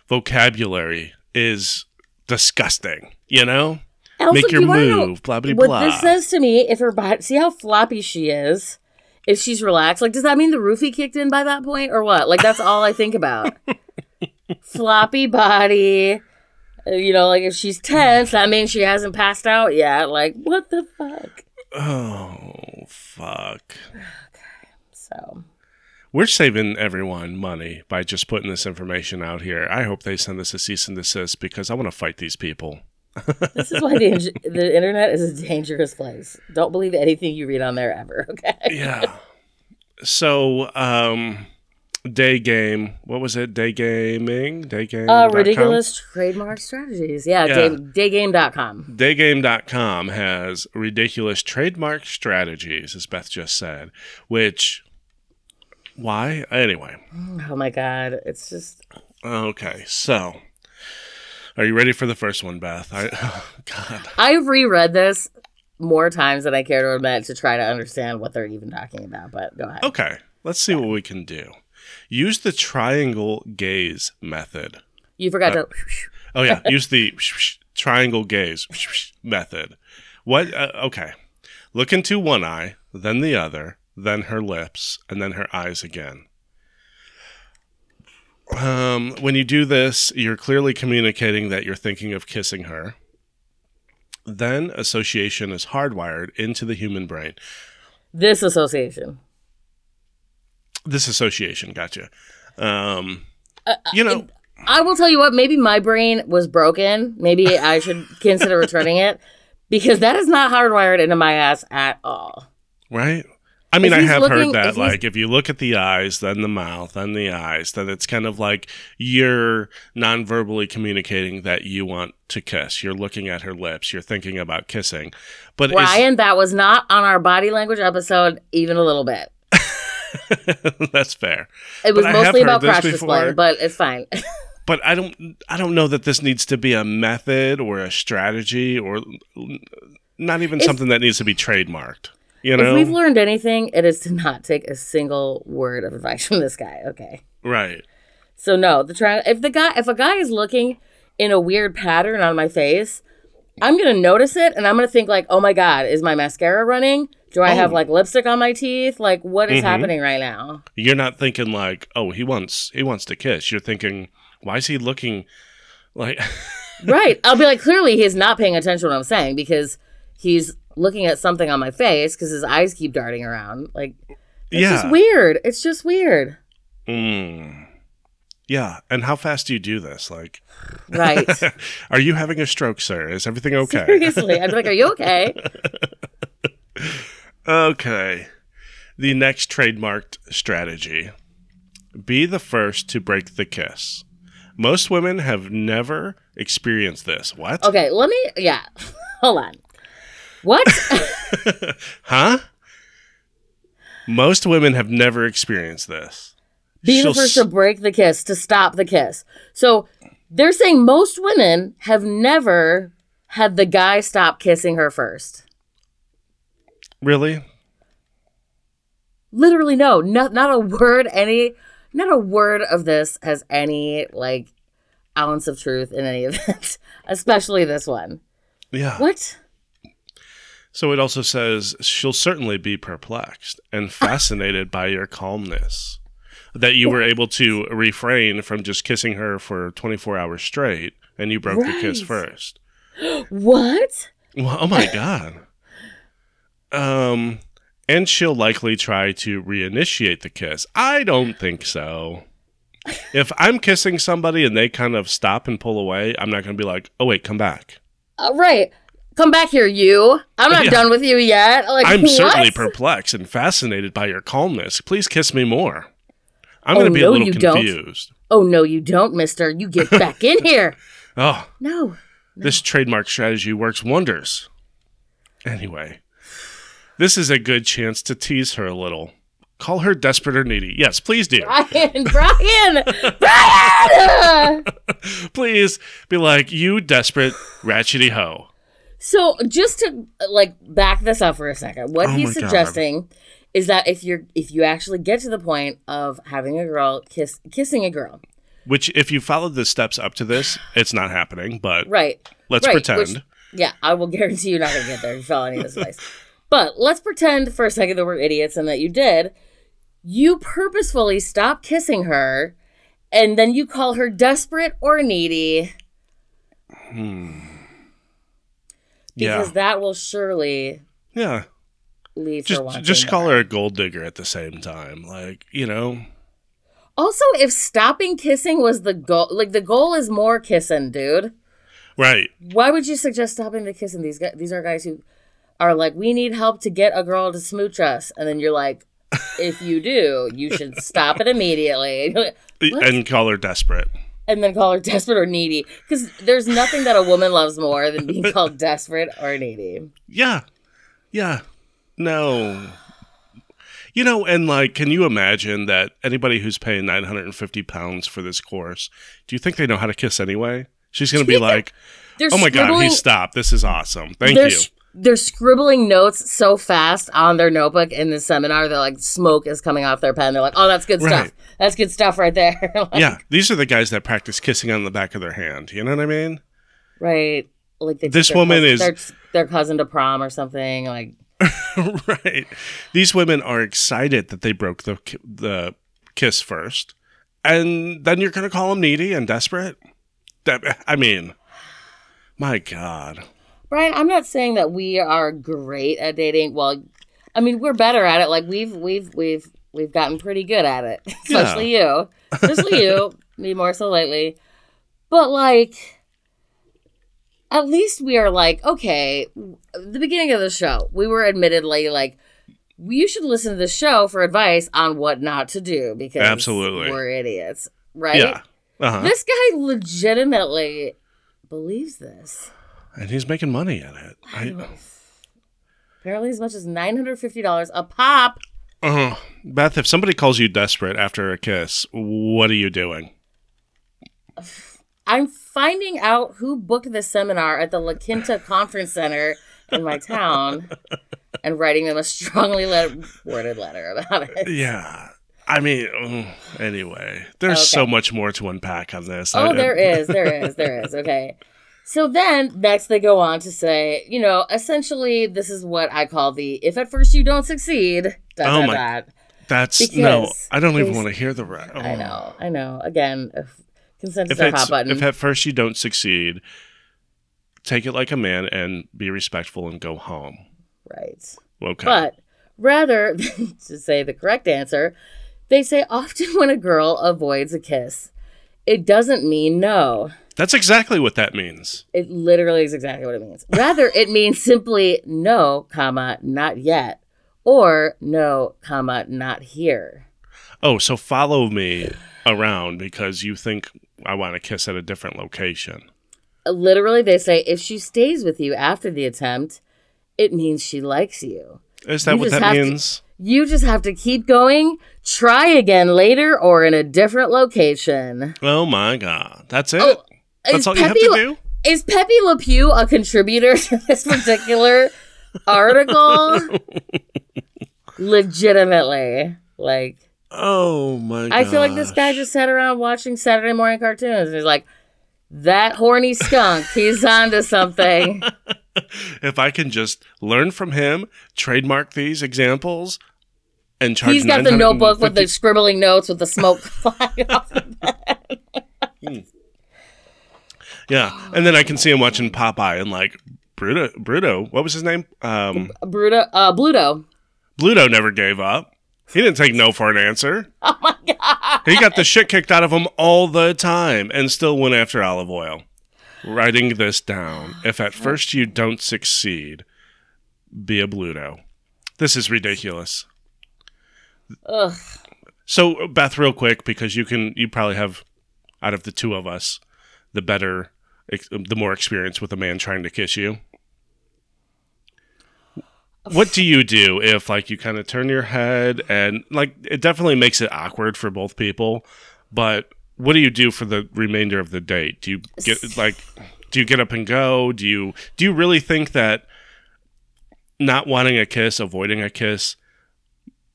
vocabulary is disgusting. You know? Also, Make your you move. Blah, blah, what blah. this says to me, if her body, see how floppy she is. If she's relaxed, like, does that mean the roofie kicked in by that point, or what? Like, that's all I think about. [LAUGHS] floppy body. You know, like if she's tense, that means she hasn't passed out yet. Like, what the fuck? Oh, fuck. [SIGHS] Okay, so, We're saving everyone money by just putting this information out here. I hope they send us a cease and desist because I want to fight these people. [LAUGHS] this is why the, the internet is a dangerous place. Don't believe anything you read on there ever, [LAUGHS] okay? Yeah. So, um, day game. What was it? Day gaming. Day game. Uh, ridiculous trademark strategies. Yeah, Yeah. Day, daygame.com. Daygame.com has ridiculous trademark strategies, as Beth just said. Which, why? Anyway, Oh my God. It's just. okay. So, are you ready for the first one, Beth? I, [LAUGHS] God. I've reread this more times than I care to admit to try to understand what they're even talking about, but go ahead. Okay. Let's see what we can do. Use the triangle gaze method. You forgot to. Oh yeah, [LAUGHS] use the triangle gaze method. What? Uh, okay. Look into one eye, then the other, then her lips, and then her eyes again. Um, when you do this, you're clearly communicating that you're thinking of kissing her. Then association is hardwired into the human brain. This association. This association, gotcha. Um, you know, I will tell you what, maybe my brain was broken. Maybe I should [LAUGHS] consider returning it because that is not hardwired into my ass at all. Right? I mean, I have looking- heard that. if Like, if you look at the eyes, then the mouth, then the eyes, then it's kind of like you're non verbally communicating that you want to kiss. You're looking at her lips. You're thinking about kissing. But Ryan, that was not on our body language episode even a little bit. [LAUGHS] that's fair. It was But mostly about crash display, but it's fine. [LAUGHS] But I don't. I don't know that this needs to be a method or a strategy or not even If- something that needs to be trademarked. You know? if we've learned anything, it is to not take a single word of advice [LAUGHS] from this guy. Okay. right? So no, the tri- if the guy if a guy is looking in a weird pattern on my face, I'm gonna notice it and I'm gonna think like, oh my god, is my mascara running? Do I have Oh. like lipstick on my teeth? Like what is Mhm. happening right now? You're not thinking like, oh, he wants he wants to kiss. You're thinking, why is he looking like? [LAUGHS] right. I'll be like, clearly he's not paying attention to what I'm saying because he's looking at something on my face because his eyes keep darting around. Like it's yeah. just weird. It's just weird. Mm. Yeah. And how fast do you do this? Like, Right. [LAUGHS] are you having a stroke, sir? Is everything okay? Seriously. I'd be like, are you okay? [LAUGHS] Okay. The next trademarked strategy be the first to break the kiss. Most women have never experienced this. What? Okay, let me, yeah. [LAUGHS] Hold on. What? [LAUGHS] Huh? Most women have never experienced this. Be She'll the first to break the kiss, to stop the kiss. So they're saying most women have never had the guy stop kissing her first. Really? Literally, no. Not, not a word, any, not a word of this has any, like, ounce of truth in any of it, [LAUGHS] especially this one. Yeah. What? So it also says she'll certainly be perplexed and [LAUGHS] fascinated by your calmness. That you were able to refrain from just kissing her for 24 hours straight and you broke the kiss first. [GASPS] What? Well, oh my god. Um and she'll likely try to reinitiate the kiss. I don't think so. If I'm kissing somebody and they kind of stop and pull away, I'm not going to be like, "Oh wait, come back." Uh, right. Come back here, you. I'm not Yeah. done with you yet. Like, I'm what? certainly perplexed and fascinated by your calmness. Please kiss me more. I'm Oh, going to be no, a little you don't. confused. Oh, no, you don't, mister. You get [LAUGHS] back in here. Oh, No. this trademark strategy works wonders. Anyway, this is a good chance to tease her a little. Call her desperate or needy. Yes, please do. Brian, Brian, [LAUGHS] Brian! [LAUGHS] Please be like, you desperate ratchety hoe. so, just to like back this up for a second, what Oh he's my God. suggesting is that if you're if you actually get to the point of having a girl kiss kissing a girl, Which, if you followed the steps up to this, it's not happening, but right? let's right, pretend. which- yeah, I will guarantee you're not gonna get there if you follow any of this advice. [LAUGHS] But let's pretend for a second that we're idiots and that you did. You purposefully stop kissing her, and then you call her desperate or needy. Hmm. yeah. Because that will surely Yeah. leave her Just, just call her a gold digger at the same time. Like, you know, Also, if stopping kissing was the goal, like the goal is more kissing, dude. right. Why would you suggest stopping the kissing? These guys, these are guys who are like, we need help to get a girl to smooch us, and then you're like, if you do, you should stop it immediately? [LAUGHS] And call her desperate. and then call her desperate or needy. Because there's nothing that a woman loves more than being [LAUGHS] called desperate or needy. Yeah. Yeah. No. You know, and like, can you imagine that anybody who's paying 950 pounds for this course, do you think they know how to kiss anyway? She's going to be [LAUGHS] like, oh my God, he stopped. This is awesome. Thank you. They're scribbling notes so fast on their notebook in the seminar. They're like, smoke is coming off their pen. They're like, oh, that's good Right. stuff. That's good stuff right there. [LAUGHS] Like, yeah. These are the guys that practice kissing on the back of their hand. You know what I mean? Right. Like they This woman cousin, is- their, their cousin to prom or something. Like [LAUGHS] right. These women are excited that they broke the the kiss first, and then you're going to call them needy and desperate. That I mean, my God. Brian, I'm not saying that we are great at dating. Well, I mean, we're better at it. Like we've we've we've we've gotten pretty good at it. [LAUGHS] Especially you. Especially you. Me more so lately. But like at least we are like, okay, the beginning of the show, we were admittedly like you should listen to the show for advice on what not to do because Absolutely. we're idiots. Right? Yeah. Uh-huh. This guy legitimately believes this. And he's making money at it. I, Apparently, as much as nine hundred fifty dollars a pop. uh, Beth, if somebody calls you desperate after a kiss, what are you doing? I'm finding out who booked the seminar at the La Quinta [LAUGHS] Conference Center in my town, and writing them a strongly worded letter about it. Yeah. I mean, anyway, there's Okay. so much more to unpack on this. Oh, I- there is, there is, there is. Okay. So then next they go on to say, you know, essentially this is what I call the if at first you don't succeed. Dot, Oh dot, my- dot. That's no. I don't even want to hear the rest. I oh. know, I know. Again, if consent is it's, hot button. if at first you don't succeed, take it like a man and be respectful and go home. right. Okay. But rather than [LAUGHS] to say the correct answer, they say often when a girl avoids a kiss, it doesn't mean no. That's exactly what that means. It literally is exactly what it means. Rather, it means simply no, comma, not yet, or no, comma, not here. Oh, so follow me around because you think I want to kiss at a different location. Literally, they say if she stays with you after the attempt, it means she likes you. Is that You what that have to- means? You just have to keep going, try again later, or in a different location. Oh my god. That's it? Oh, That's is all you have Pepe to Le- do? Is Pepe Le Pew a contributor [LAUGHS] to this particular article? [LAUGHS] Legitimately. Like, Oh my god. I feel like this guy just sat around watching Saturday morning cartoons he's like, that horny skunk, he's onto something. [LAUGHS] If I can just learn from him, trademark these examples, and charge He's got the notebook with the scribbling notes with the smoke flying off. Hmm. Yeah. And then I can see him watching Popeye and like Bruto Bruto, what was his name? Um Bruto, uh, Bluto. Bluto never gave up. He didn't take no for an answer. [LAUGHS] Oh my god. He got the shit kicked out of him all the time and still went after Olive Oyl. Writing this down. If at first you don't succeed, be a Bluto. This is ridiculous. Ugh. So, Beth, real quick, because you can, you probably have, out of the two of us, the better, ex- the more experience with a man trying to kiss you. What do you do if, like, you kind of turn your head and, like, it definitely makes it awkward for both people, but what do you do for the remainder of the date? Do you get, like, do you get up and go? Do you, do you really think that not wanting a kiss, avoiding a kiss,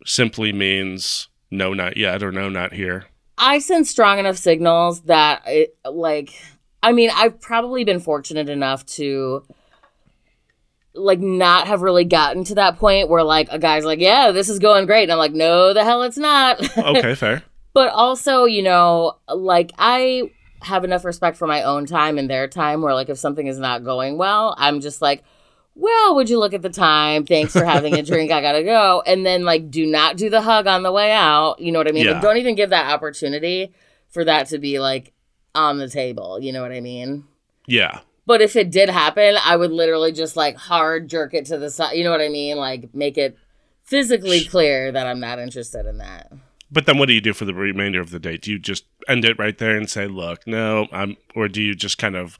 simply means no, not yet, or no, not here. I send strong enough signals that it like I mean, I've probably been fortunate enough to like not have really gotten to that point where like a guy's like, "Yeah, this is going great." And I'm like, "No, the hell it's not." [LAUGHS] Okay, fair. but also, you know, like I have enough respect for my own time and their time where like if something is not going well, I'm just like, well, would you look at the time? Thanks for having a [LAUGHS] drink. I gotta go. And then like do not do the hug on the way out. You know what I mean? Yeah. Like don't even give that opportunity for that to be like on the table. You know what I mean? Yeah. But if it did happen, I would literally just like hard jerk it to the side. You know what I mean? Like make it physically clear that I'm not interested in that. But then what do you do for the remainder of the date? Do you just end it right there and say, look, no, I'm, or do you just kind of,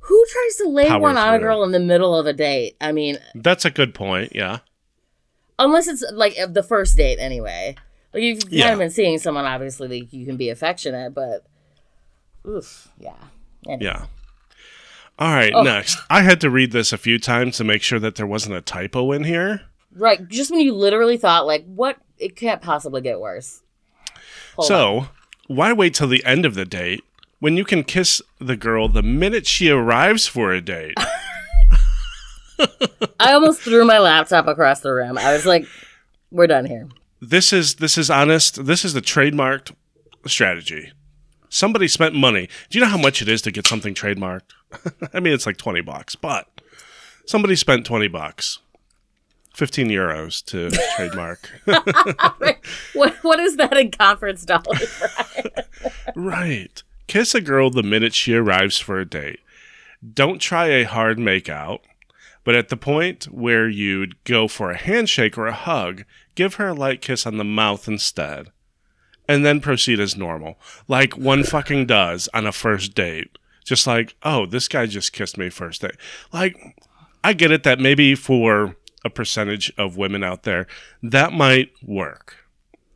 Who tries to lay one on a girl in the middle of a date? I mean, that's a good point. Yeah. unless it's like the first date anyway. Like you've kind Yeah. of been seeing someone, obviously, like you can be affectionate, but oof, yeah. Anyway. Yeah. All right, Oh. next. I had to read this a few times to make sure that there wasn't a typo in here. Right. Just when you literally thought, like, what? It can't possibly get worse. Hold on. so, why wait till the end of the date when you can kiss the girl the minute she arrives for a date? [LAUGHS] I almost threw my laptop across the room. I was like, we're done here. this is this is honest. This is the trademarked strategy. Somebody spent money. Do you know how much it is to get something trademarked? [LAUGHS] I mean, it's like twenty bucks, but somebody spent twenty bucks, fifteen euros to [LAUGHS] trademark. What, what is that in conference dollars? right. Kiss a girl the minute she arrives for a date. Don't try a hard makeout, but at the point where you'd go for a handshake or a hug, give her a light kiss on the mouth instead. And then proceed as normal, like one fucking does on a first date. Just like, oh, this guy just kissed me first date. Like, I get it that maybe for a percentage of women out there, that might work.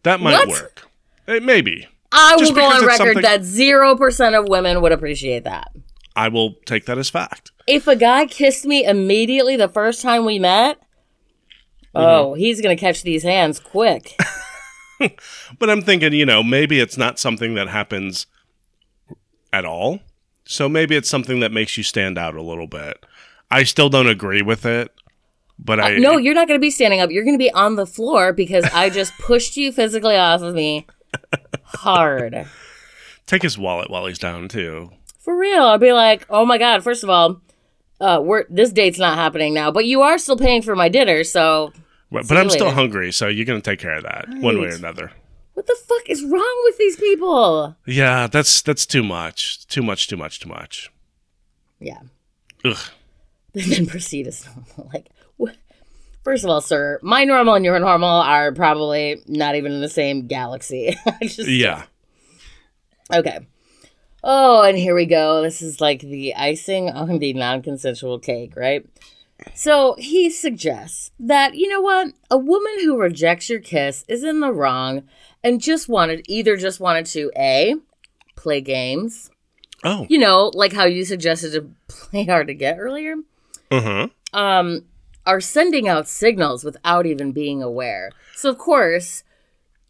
That might What? work. Eh, maybe. I Just will go on record that 0% of women would appreciate that. I will take that as fact. If a guy kissed me immediately the first time we met, oh, he's going to catch these hands quick. [LAUGHS] [LAUGHS] But I'm thinking, you know, maybe it's not something that happens at all. So maybe it's something that makes you stand out a little bit. I still don't agree with it, but I Uh, no, you're not going to be standing up. You're going to be on the floor because I just [LAUGHS] pushed you physically off of me hard. [LAUGHS] take his wallet while he's down too. For real. I'll be like, oh my God, first of all, uh, we're this date's not happening now, but you are still paying for my dinner, so But, See I'm still later. hungry, so you're gonna take care of that one way or another. What the fuck is wrong with these people? Yeah, that's that's too much. Too much. Too much. Too much. Yeah. Ugh. [LAUGHS] then proceed as normal. Like, first of all, sir, my normal and your normal are probably not even in the same galaxy. [LAUGHS] I just, Yeah. Okay. Oh, and here we go. This is like the icing on the non consensual cake, right? So he suggests that, you know what? A woman who rejects your kiss is in the wrong and just wanted, either just wanted to A, play games, Oh. you know, like how you suggested to [LAUGHS] play hard to get earlier, huh. um, are sending out signals without even being aware. So of course,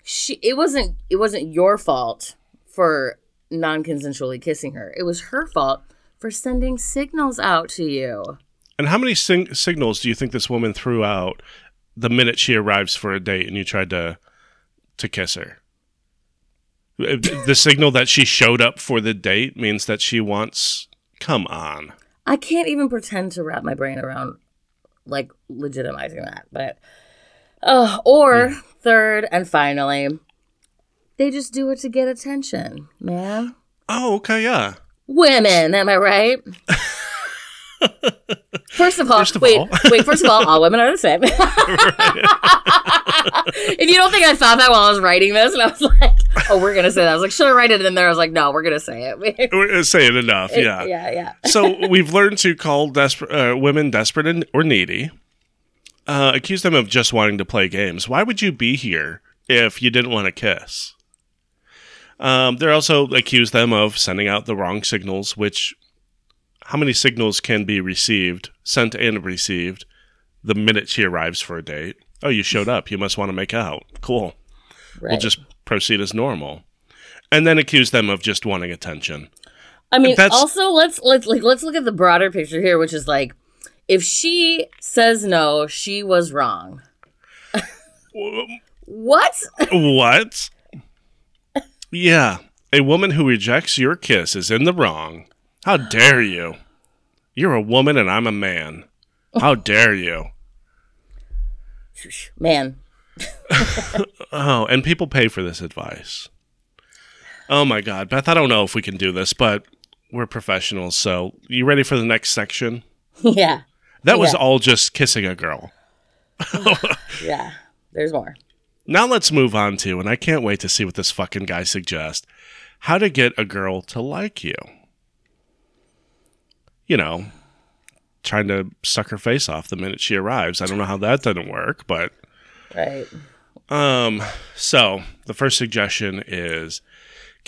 she it wasn't it wasn't your fault for non-consensually kissing her. It was her fault for sending signals out to you. And how many sing- signals do you think this woman threw out the minute she arrives for a date and you tried to to kiss her? The signal that she showed up for the date means that she wants. Come on. I can't even pretend to wrap my brain around like legitimizing that. But uh, or third and finally, they just do it to get attention, man. Oh, okay, yeah. Women, am I right? [LAUGHS] [LAUGHS] First of all, First of wait, all. [LAUGHS] wait. First of all, all women are the same. [LAUGHS] if you don't think I thought that while I was writing this, and I was like, "Oh, we're gonna say that," I was like, "Should I write it in there?" I was like, "No, we're gonna say it." We're saying enough, yeah. yeah, yeah. so we've learned to call desperate uh, women desperate and, or needy. Uh, accuse them of just wanting to play games. Why would you be here if you didn't want to kiss? Um, they're also accuse them of sending out the wrong signals. Which, how many signals can be received, sent and received, the minute she arrives for a date? Oh, you showed up. You must want to make out. Cool. We'll just proceed as normal, and then accuse them of just wanting attention. I mean, That's- also let's let's like let's look at the broader picture here, which is like, if she says no, she was wrong. [LAUGHS] what? What? Yeah. A woman who rejects your kiss is in the wrong. How dare you? You're a woman and I'm a man. How [LAUGHS] dare you? Man, [LAUGHS] Oh, and people pay for this advice. Oh my God, Beth, I don't know if we can do this, but we're professionals, so you ready for the next section? [LAUGHS] yeah, That was Yeah. all just kissing a girl. yeah. There's more. Now let's move on to, and I can't wait to see what this fucking guy suggests how to get a girl to like you. You know, trying to suck her face off the minute she arrives. I don't know how that doesn't work, but Right. um so the first suggestion is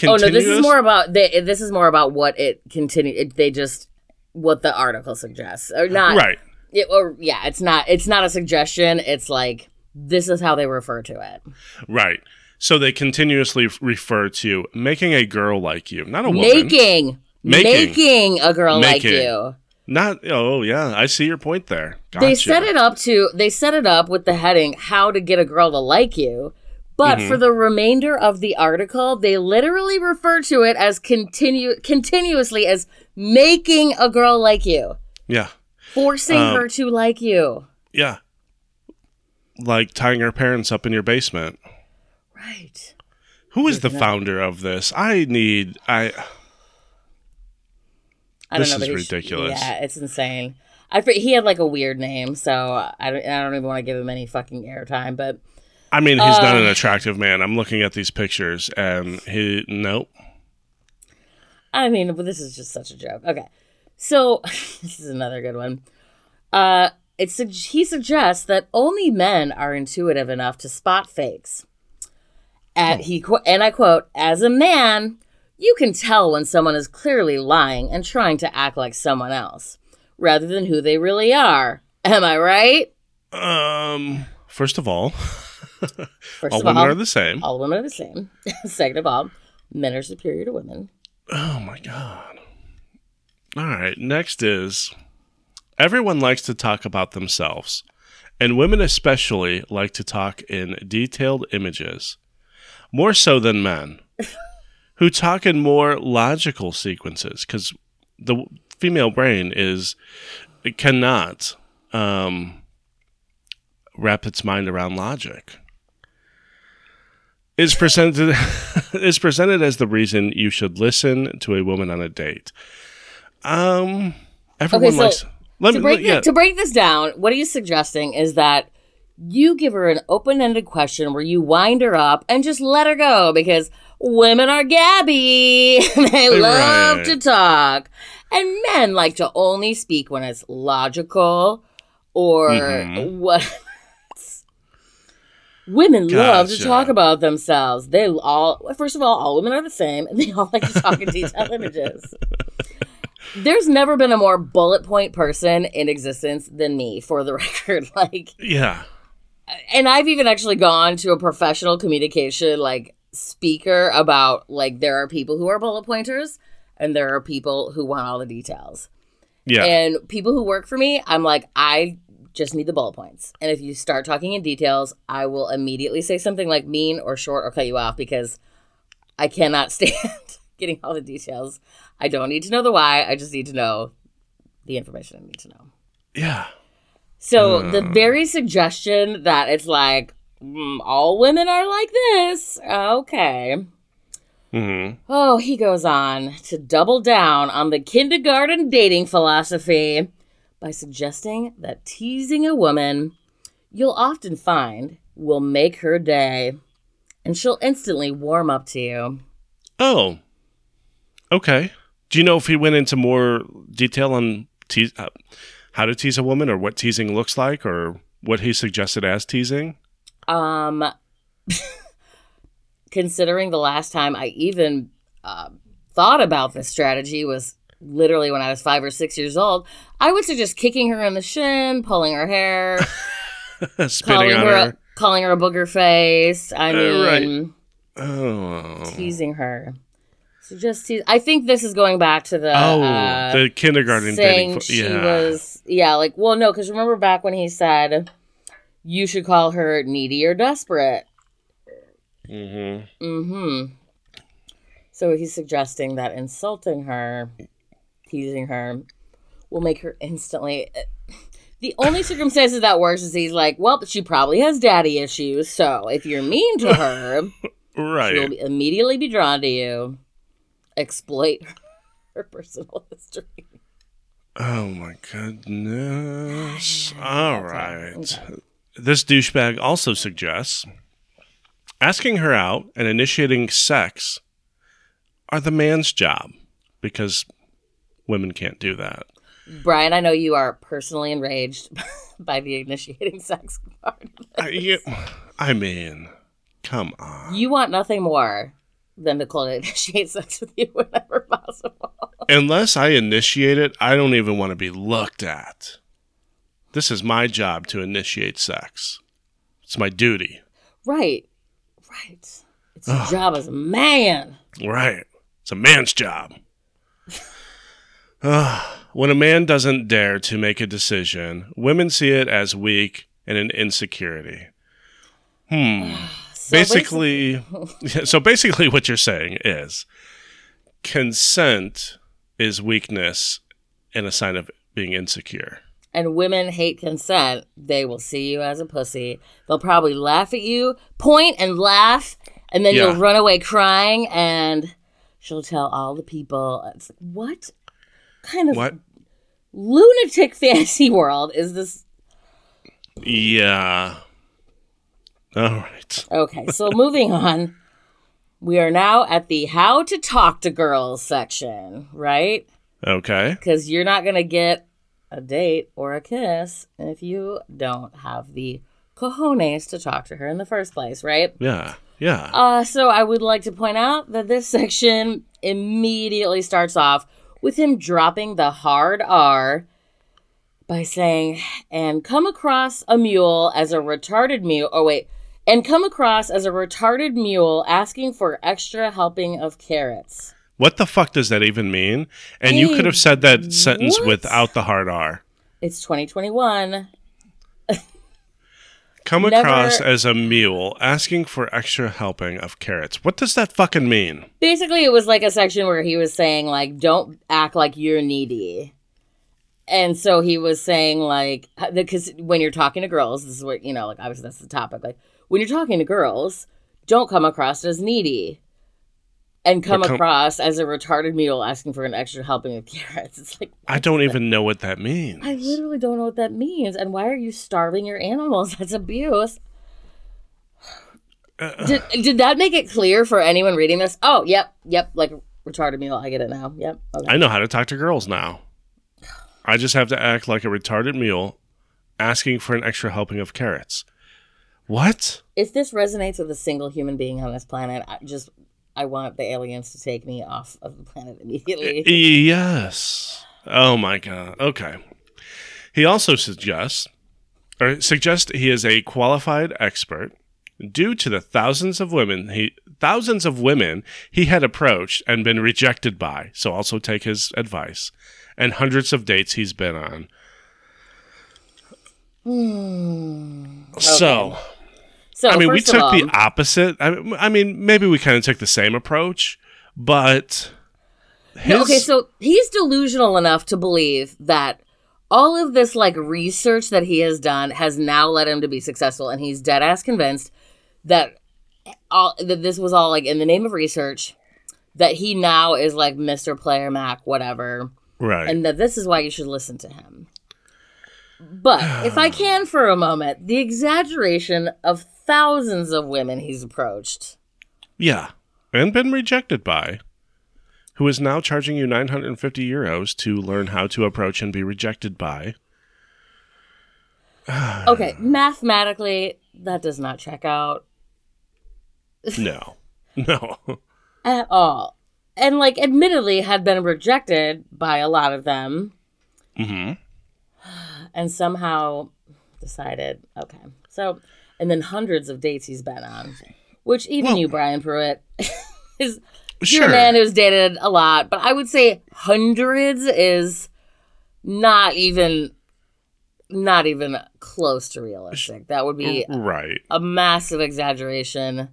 Oh no, this is more about they, this is more about what it continue. It, they just what the article suggests, or not. right. It, or yeah, it's not. It's not a suggestion. It's like this is how they refer to it. Right. So they continuously refer to making a girl like you, not a woman. Making, Making. making a girl like you. Not oh yeah, I see your point there. They set it up to they set it up with the heading "How to Get a Girl to Like You," but Mm-hmm. for the remainder of the article, they literally refer to it as continue continuously as making a girl like you, Yeah. forcing Um, her to like you. Yeah. Like tying her parents up in your basement. Right. Who is the founder of this? I need I I This don't know. is but he sh- ridiculous. yeah, it's insane. I he had like a weird name, so I don't, I don't even want to give him any fucking airtime. But I mean he's not Uh. an attractive man. I'm looking at these pictures and he nope. I mean, but this is just such a joke. Okay, so [LAUGHS] this is another good one. Uh, it's he suggests that only men are intuitive enough to spot fakes. At he and I quote, "As a man, you can tell when someone is clearly lying and trying to act like someone else, rather than who they really are. Am I right?" Um first of all, [LAUGHS] First all of women all, are the same. all women are the same. [LAUGHS] Second of all, men are superior to women. Oh my god. All right, next is everyone likes to talk about themselves, and women especially like to talk in detailed images, more so than men, [LAUGHS] who talk in more logical sequences because the female brain is it cannot um, wrap its mind around logic. is presented [LAUGHS] is presented as the reason you should listen to a woman on a date. Um, everyone so likes. Let to me, break, yeah, thi- to break this down, what are you suggesting is that you give her an open ended question where you wind her up and just let her go because women are gabby. [LAUGHS] they love Right. to talk. And men like to only speak when it's logical or Mhm. what. Women love to talk about themselves. They all, first of all, all women are the same, and [LAUGHS] they all like to talk in detailed images. [LAUGHS] There's never been a more bullet point person in existence than me, for the record. Like, yeah, and I've even actually gone to a professional communication like speaker about like there are people who are bullet pointers and there are people who want all the details. yeah, And people who work for me, I'm like, I just need the bullet points. And if you start talking in details, I will immediately say something like mean or short or cut you off because I cannot [LAUGHS] stand getting all the details. I don't need to know the why. I just need to know the information I need to know. yeah. So Hmm. the very suggestion that it's like mm, all women are like this, okay. hmm Oh, he goes on to double down on the kindergarten dating philosophy by suggesting that teasing a woman you'll often find will make her day and she'll instantly warm up to you. Oh, okay. Do you know if he went into more detail on tease, uh, how to tease a woman, or what teasing looks like, or what he suggested as teasing? Um, considering the last time I even uh, thought about this strategy was literally when I was five or six years old, I would suggest kicking her in the shin, pulling her hair, [LAUGHS] Spitting calling on her, her. A, calling her a booger face. I Uh, mean, Oh, teasing her. So just tease. I think this is going back to the oh, uh, the kindergarten dating. she yeah, was yeah like well no because remember back when he said you should call her needy or desperate Mm-hmm. Mm-hmm. So he's suggesting that insulting her, teasing her, will make her instantly. The only circumstances that works is he's like, well, she probably has daddy issues. So if you're mean to her, right. she'll immediately be drawn to you, exploit her personal history. Oh my goodness. All [SIGHS] right. okay. This douchebag also suggests asking her out and initiating sex are the man's job because women can't do that. Brian, I know you are personally enraged [LAUGHS] by the initiating sex part. I, you- I mean, come on. You want nothing more than Nicole to [LAUGHS] initiate sex with you whenever possible. Unless I initiate it, I don't even want to be looked at. This is my job to initiate sex. It's my duty. Right. Right. It's your job as a man. Right. It's a man's job. Ugh. when a man doesn't dare to make a decision, women see it as weak and an insecurity. Hmm. [SIGHS] So basically, yeah, [LAUGHS] so basically, what you're saying is consent is weakness and a sign of being insecure. And women hate consent, they will see you as a pussy. They'll probably laugh at you, point and laugh, and then Yeah. you'll run away crying and she'll tell all the people it's like, what kind of What? lunatic [LAUGHS] fantasy world is this Yeah. All right. Okay, so moving on. We are now at the how to talk to girls section, right? Okay. Because you're not going to get a date or a kiss if you don't have the cojones to talk to her in the first place, right? Yeah. Yeah. Uh, so I would like to point out that this [LAUGHS] section immediately starts off with him dropping the hard R by saying, and come across a mule as a retarded mule. Oh, wait. And come across as a retarded mule asking for extra helping of carrots. What the fuck does that even mean? And you could have said that sentence what? without the hard R. It's 2021. Come Never- across as a mule asking for extra helping of carrots. What does that fucking mean? Basically, it was like a section where he was saying, like, don't act like you're needy. And so he was saying, like, because when you're talking to girls, this is what, you know, like, obviously that's the topic. Like, when you're talking to girls, don't come across as needy and come across as a retarded mule asking for an extra helping of carrots. [LAUGHS] It's like I don't even know what that means. I literally don't know what that means. And why are you starving your animals? [LAUGHS] That's abuse. Uh, Did, did that make it clear for anyone reading this? Oh, yep, yep, like retarded mule. I get it now. Yep. Okay. I know how to talk to girls now. I just have to act like a retarded mule asking for an extra helping of carrots. What? if this resonates with a single human being on this planet, I just I want the aliens to take me off of the planet immediately. [LAUGHS] Yes. Oh my god. Okay. He also suggests or suggests he is a qualified expert due to the thousands of women he thousands of women he had approached and been rejected by. So also take his advice. And hundreds of dates he's been on. Hmm. So, So I mean, we took all, the opposite. I, I mean, maybe we kind of took the same approach, but his, No, okay, so he's delusional enough to believe that all of this like research that he has done has now led him to be successful, and he's dead ass convinced that all that this was all like in the name of research. That he now is like Mr. Player Mac, whatever, right. and that this is why you should listen to him. But if I [SIGHS] can for a moment, the exaggeration of thousands of women he's approached. Yeah, and been rejected by. Who is now charging you 950 euros to learn how to approach and be rejected by? [SIGHS] Okay, mathematically, that does not check out [LAUGHS] No. No. at all. And like admittedly had been rejected by a lot of them hmm and somehow decided, okay. So and then hundreds of dates he's been on. Which even Well- you, Brian Pruitt, [LAUGHS] is Sure. you're a man who's dated a lot, but I would say hundreds is not even not even close to realistic. That would be Right. a massive exaggeration.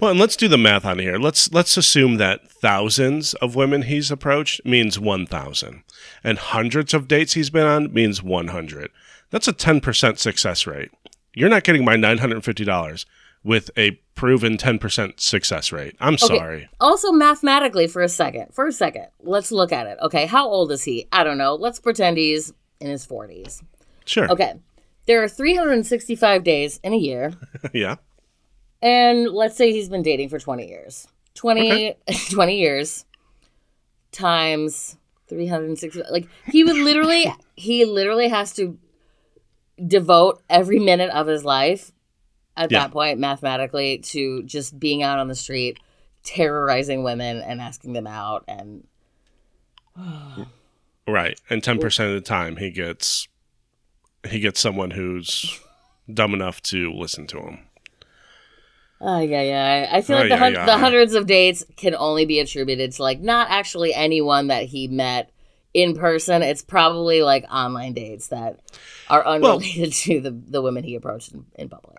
Well, and let's do the math on here. Let's let's assume that thousands of women he's approached means 1,000 and hundreds of dates he's been on means 100. That's a 10% success rate. You're not getting my $950 with a proven 10% success rate. I'm Okay. sorry. Also, mathematically, for a second, for a second, let's look at it. Okay, how old is he? I don't know. Let's pretend he's in his 40s. Sure. Okay, there are 365 days in a year, [LAUGHS] yeah. and let's say he's been dating for 20 years. 20, [LAUGHS] 20 years times 360. Like, he would literally, he literally has to devote every minute of his life at Yeah. that point, mathematically, to just being out on the street, terrorizing women and asking them out. And [SIGHS] Right. And 10% of the time he gets he gets someone who's dumb enough to listen to him. oh, yeah, yeah. I feel oh, like Ay, the, ay, hun- the hundreds of dates can only be attributed to like not actually anyone that he met in person. It's probably like online dates that are unrelated [LAUGHS] to the, the women he approached in, in public.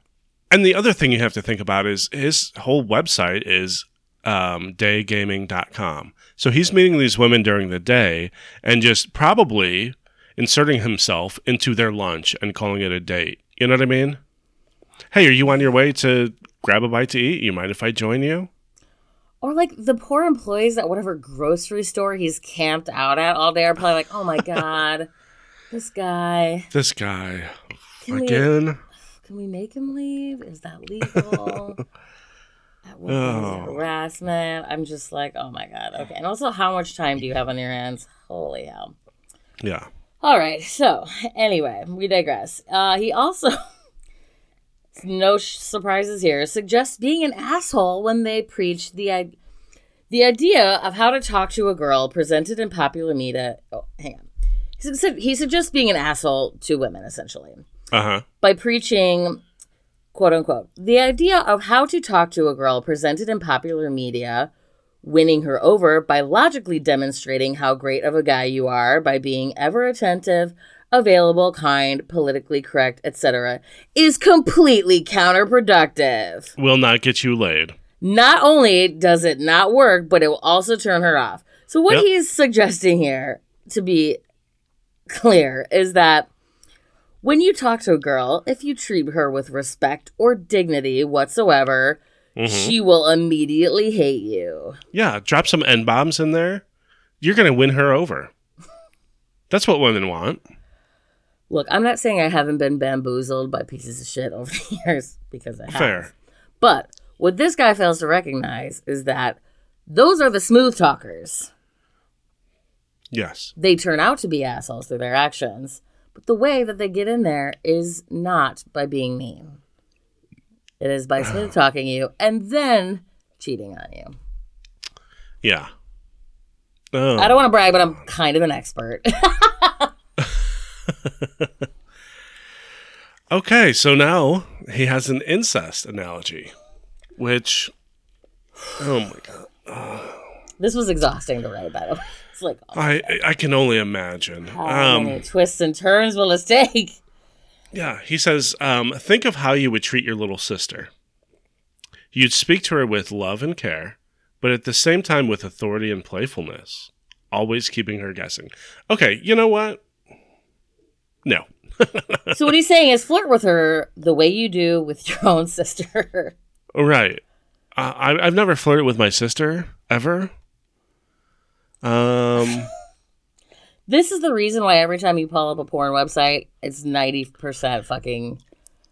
And the other thing you have to think about is his whole website is um, daygaming.com. So he's meeting these women during the day and just probably inserting himself into their lunch and calling it a date. You know what I mean? Hey, are you on your way to grab a bite to eat? You mind if I join you? Or like the poor employees at whatever grocery store he's camped out at all day are probably like, oh my God, this guy. This guy Can we- again. Can we make him leave? Is that legal? [LAUGHS] that what point is it Oh. harassment? I'm just like, oh my god. Okay. And also, how much time do you have on your hands? Holy hell. Yeah. All right. So, anyway, we digress. Uh, he also, [LAUGHS] no sh- surprises here, suggests being an asshole when they preach the i- the idea of how to talk to a girl presented in popular media. Oh, hang on. He, suggests being an asshole to women, essentially Uh huh. by preaching quote unquote the idea of how to talk to a girl presented in popular media winning her over by logically demonstrating how great of a guy you are by being ever attentive available kind politically correct etc is completely counterproductive Will not get you laid. not only does it not work but it will also turn her off so what Yep. he's suggesting here to be clear is that When you talk to a girl, if you treat her with respect or dignity whatsoever, mm-hmm. she will immediately hate you. Yeah, drop some N bombs in there. You're going to win her over. That's what women want. Look, I'm not saying I haven't been bamboozled by pieces of shit over [LAUGHS] the years because I have. Fair. But what this guy fails to recognize is that those are the smooth talkers. Yes. They turn out to be assholes through their actions, but the way that they get in there is not by being mean. It is by smooth [SIGHS] talking you and then cheating on you. Yeah. Oh. I don't um. want to brag, but I'm kind of an expert. [LAUGHS] Okay, so now he has an incest analogy, which, oh my god, this was exhausting to write, by the way. It's like, oh, I I can only imagine. how Um, many twists and turns will this take? yeah, he says, um, think of how you would treat your little sister. You'd speak to her with love and care, but at the same time with authority and playfulness, always keeping her guessing. Okay, you know what? No. [LAUGHS] So what he's saying is flirt with her the way you do with your own sister. [LAUGHS] Right. Uh, I, I've never flirted with my sister ever. Um. this is the reason why every time you pull up a porn website, it's ninety percent fucking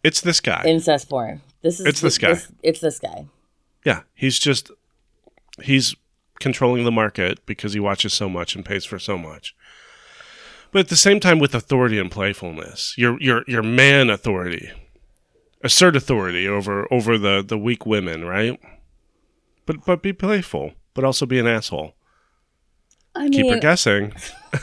It's this guy. incest porn. This is It's this guy. it's this guy. yeah, he's just he's controlling the market because he watches so much and pays for so much. But at the same time, with authority and playfulness, your your your man authority, assert authority over over the the weak women, right? But but be playful, but also be an asshole. I Keep her guessing. [LAUGHS]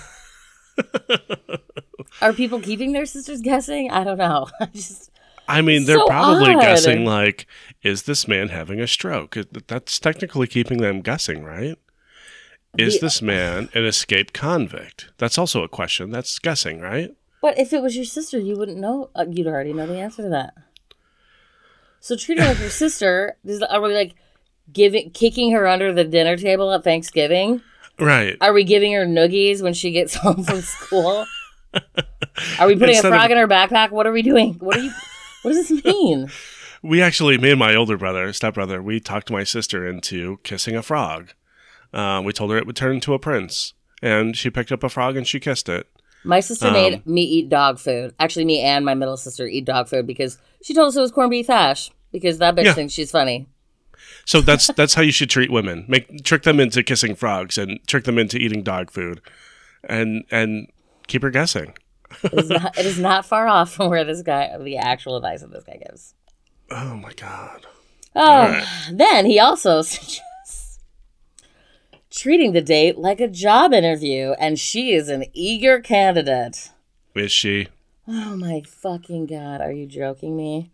are people keeping their sisters guessing? I don't know. [LAUGHS] I just I mean, they're So probably odd. guessing like, is this man having a stroke? That's technically keeping them guessing, right? Is The- this man an escaped convict? That's also a question. That's guessing, right? But if it was your sister, you wouldn't know. Uh, you'd already know the answer to that. So treat her like your [LAUGHS] sister. Is, are we like giving, kicking her under the dinner table at Thanksgiving? Right. Are we giving her noogies when she gets [LAUGHS] home from school? [LAUGHS] Are we putting Instead a of- frog in her backpack? What are we doing? What are you? What does this [LAUGHS] mean? We actually, me and my older brother, stepbrother, we talked my sister into kissing a frog. Um, we told her it would turn into a prince, and she picked up a frog and she kissed it. My sister Um, made me eat dog food. Actually, me and my middle sister eat dog food because she told us it was corned beef hash because that bitch Yeah. thinks she's funny. So that's [LAUGHS] that's how you should treat women. Make trick them into kissing frogs and trick them into eating dog food, and and keep her guessing. It is not, it is not far off from where this guy, the actual advice that this guy gives. Oh my god. Oh, then he also [LAUGHS] suggests treating the date like a job interview, and she is an eager candidate. Is she? Oh my fucking god, are you joking me?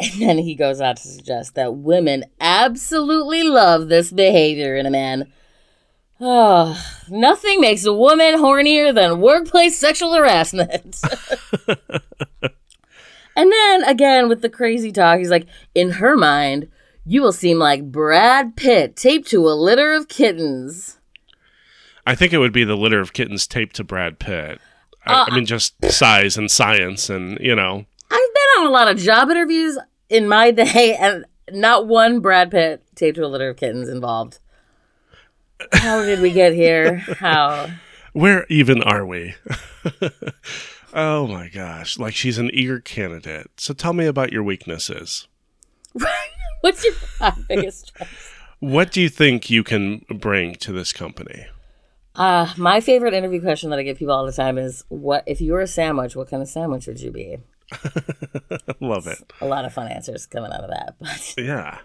And then he goes on to suggest that women absolutely love this behavior in a man. Oh, nothing makes a woman hornier than workplace sexual harassment. [LAUGHS] and then again with the crazy talk, he's like, in her mind, you will seem like Brad Pitt taped to a litter of kittens. I think it would be the litter of kittens taped to Brad Pitt. I, I uh, mean, just size and science, and you know, I've been on a lot of job interviews in my [LAUGHS] day, and not one Brad Pitt taped to a litter of kittens involved. How did we get here? How? [LAUGHS] where even are we? [LAUGHS] oh my gosh! Like she's an eager candidate. So tell me about your weaknesses. What's your biggest strength? What do you think you can bring to this company? Uh, my favorite interview question that I give people all the time is, "What if you were a sandwich? What kind of sandwich would you be?" [LAUGHS] Love it. A lot of fun answers coming out of that, [LAUGHS] but Yeah.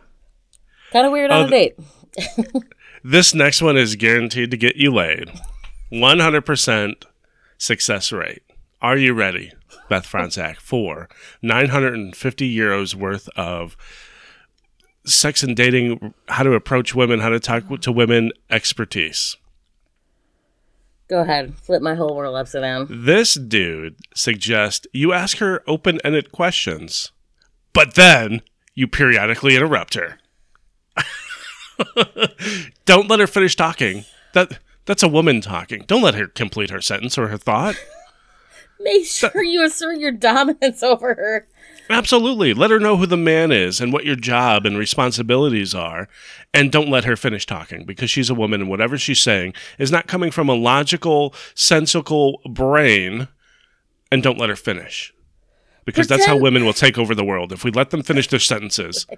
kind of weird on Oh, a date. [LAUGHS] This next one is guaranteed to get you laid. 100% success rate. Are you ready, Beth Franzak, for 950 euros worth of sex and dating, how to approach women, how to talk to women expertise? Go ahead, flip my whole world upside down. This dude suggests you ask her open ended questions, but then you periodically interrupt her. [LAUGHS] Don't let her finish talking. That that's a woman talking. Don't let her complete her sentence or her thought. [LAUGHS] Make sure you assert your dominance over her. Absolutely. Let her know who the man is and what your job and responsibilities are. And don't let her finish talking because she's a woman and whatever she's saying is not coming from a logical, sensical brain. And don't let her finish. Because that's how women will take over the world if we let them finish their sentences. [LAUGHS]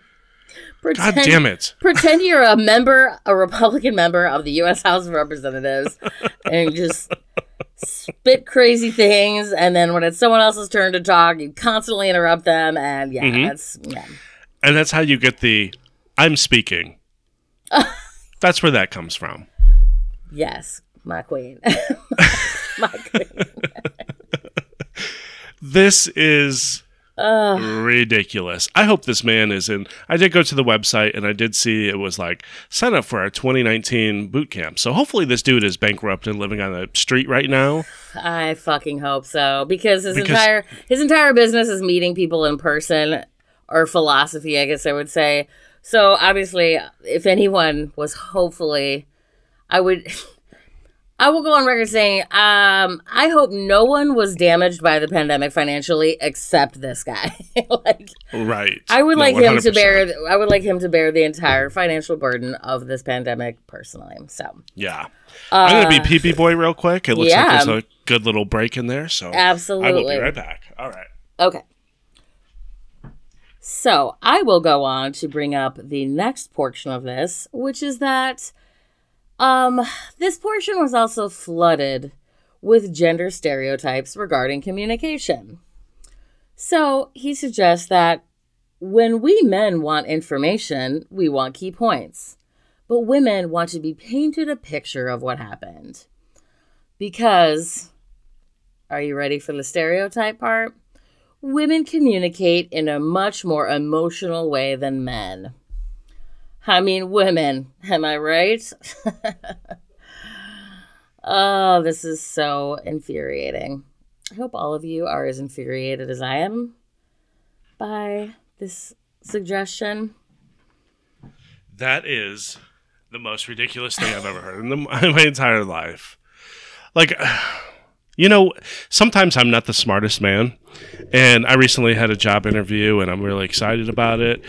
Pretend, God damn it. Pretend you're a member, a Republican member of the U.S. House of Representatives, and just spit crazy things. And then when it's someone else's turn to talk, you constantly interrupt them. And yeah, Mhm. that's yeah. And that's how you get the I'm speaking. [LAUGHS] that's where that comes from. yes, my queen, [LAUGHS] my queen. [LAUGHS] This is Ugh. ridiculous. I hope this man is in. I did go to the website and I did see it was like sign up for our 2019 boot camp. So hopefully this dude is bankrupt and living on the street right now. I fucking hope so because his Because- entire his entire business is meeting people in person or philosophy, I guess I would say. So obviously, if anyone was hopefully, I would. [LAUGHS] I will go on record saying, um, I hope no one was damaged by the pandemic financially except this guy. [LAUGHS] like, Right. I would No, like him to bear. I would like him to bear the entire financial burden of this pandemic personally. So, Yeah. I'm going to Uh, be pee pee boy real quick. It looks yeah. like there's a good little break in there. So absolutely. I will be right back. All right. Okay. So I will go on to bring up the next portion of this, which is that um this portion was also flooded with gender stereotypes regarding communication. So he suggests that when we men want information, we want key points. But women want to be painted a picture of what happened. Because are you ready for the stereotype part? women communicate in a much more emotional way than men. I mean, women, am I right? [LAUGHS] oh, this is so infuriating. I hope all of you are as infuriated as I am by this suggestion. That is the most ridiculous thing I've ever heard in, the, [LAUGHS] in my entire life. Like, [SIGHS] you know, sometimes I'm not the smartest man. And I recently had a job interview and I'm really excited about it.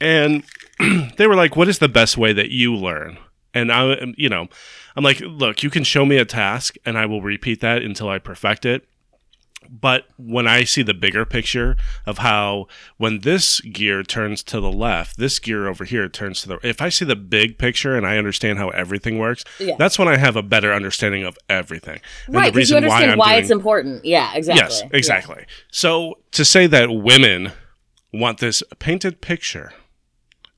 And [CLEARS THROAT] they were like, what is the best way that you learn? And I, you know, I'm like, look, you can show me a task and I will repeat that until I perfect it. But when I see the bigger picture of how when this gear turns to the left, this gear over here turns to the if I see the big picture and I understand how everything works, Yeah. that's when I have a better understanding of everything. And right, because you understand I'm why, doing- it's important. Yeah, exactly. Yes, exactly. So to say that women want this painted picture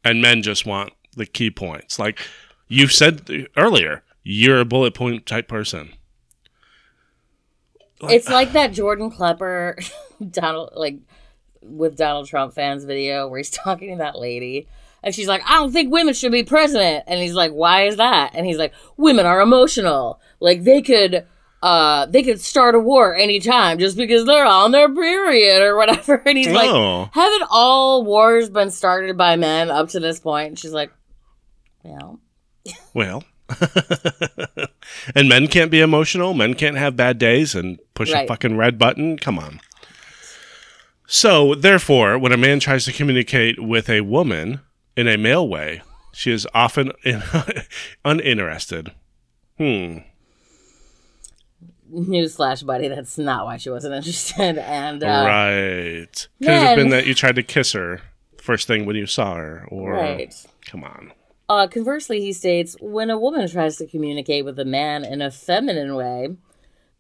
and men just want the key points, like you said earlier, you're a bullet point type person. It's like that Jordan Klepper [LAUGHS] Donald like with Donald Trump fans video where he's talking to that lady and she's like, I don't think women should be president. And he's like, Why is that? And he's like, Women are emotional. Like they could uh they could start a war anytime just because they're on their period or whatever. [LAUGHS] And he's like, oh, Haven't all wars been started by men up to this point? And she's like, Well, well. [LAUGHS] and men can't be emotional. Men can't have bad days and push a fucking red button. Come on. So, therefore, when a man tries to communicate with a woman in a male way, she is often [LAUGHS] uninterested. Hmm. Newsflash, buddy, that's not why she wasn't interested. And uh, right. Could have been that you tried to kiss her first thing when you saw her, or right. come on. Uh, conversely, he states when a woman tries to communicate with a man in a feminine way,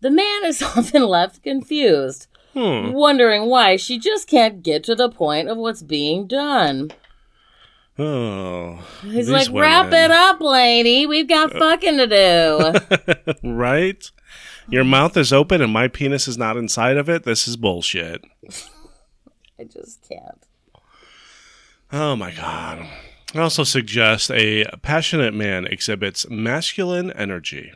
the man is [LAUGHS] often left confused, Hmm. wondering why she just can't get to the point of what's being done. Oh, He's like, wrap it up, lady. We've got fucking to do. [LAUGHS] right? Your mouth is open and my penis is not inside of it. This is bullshit. [LAUGHS] I just can't. Oh my god. I also suggest a passionate man exhibits masculine energy.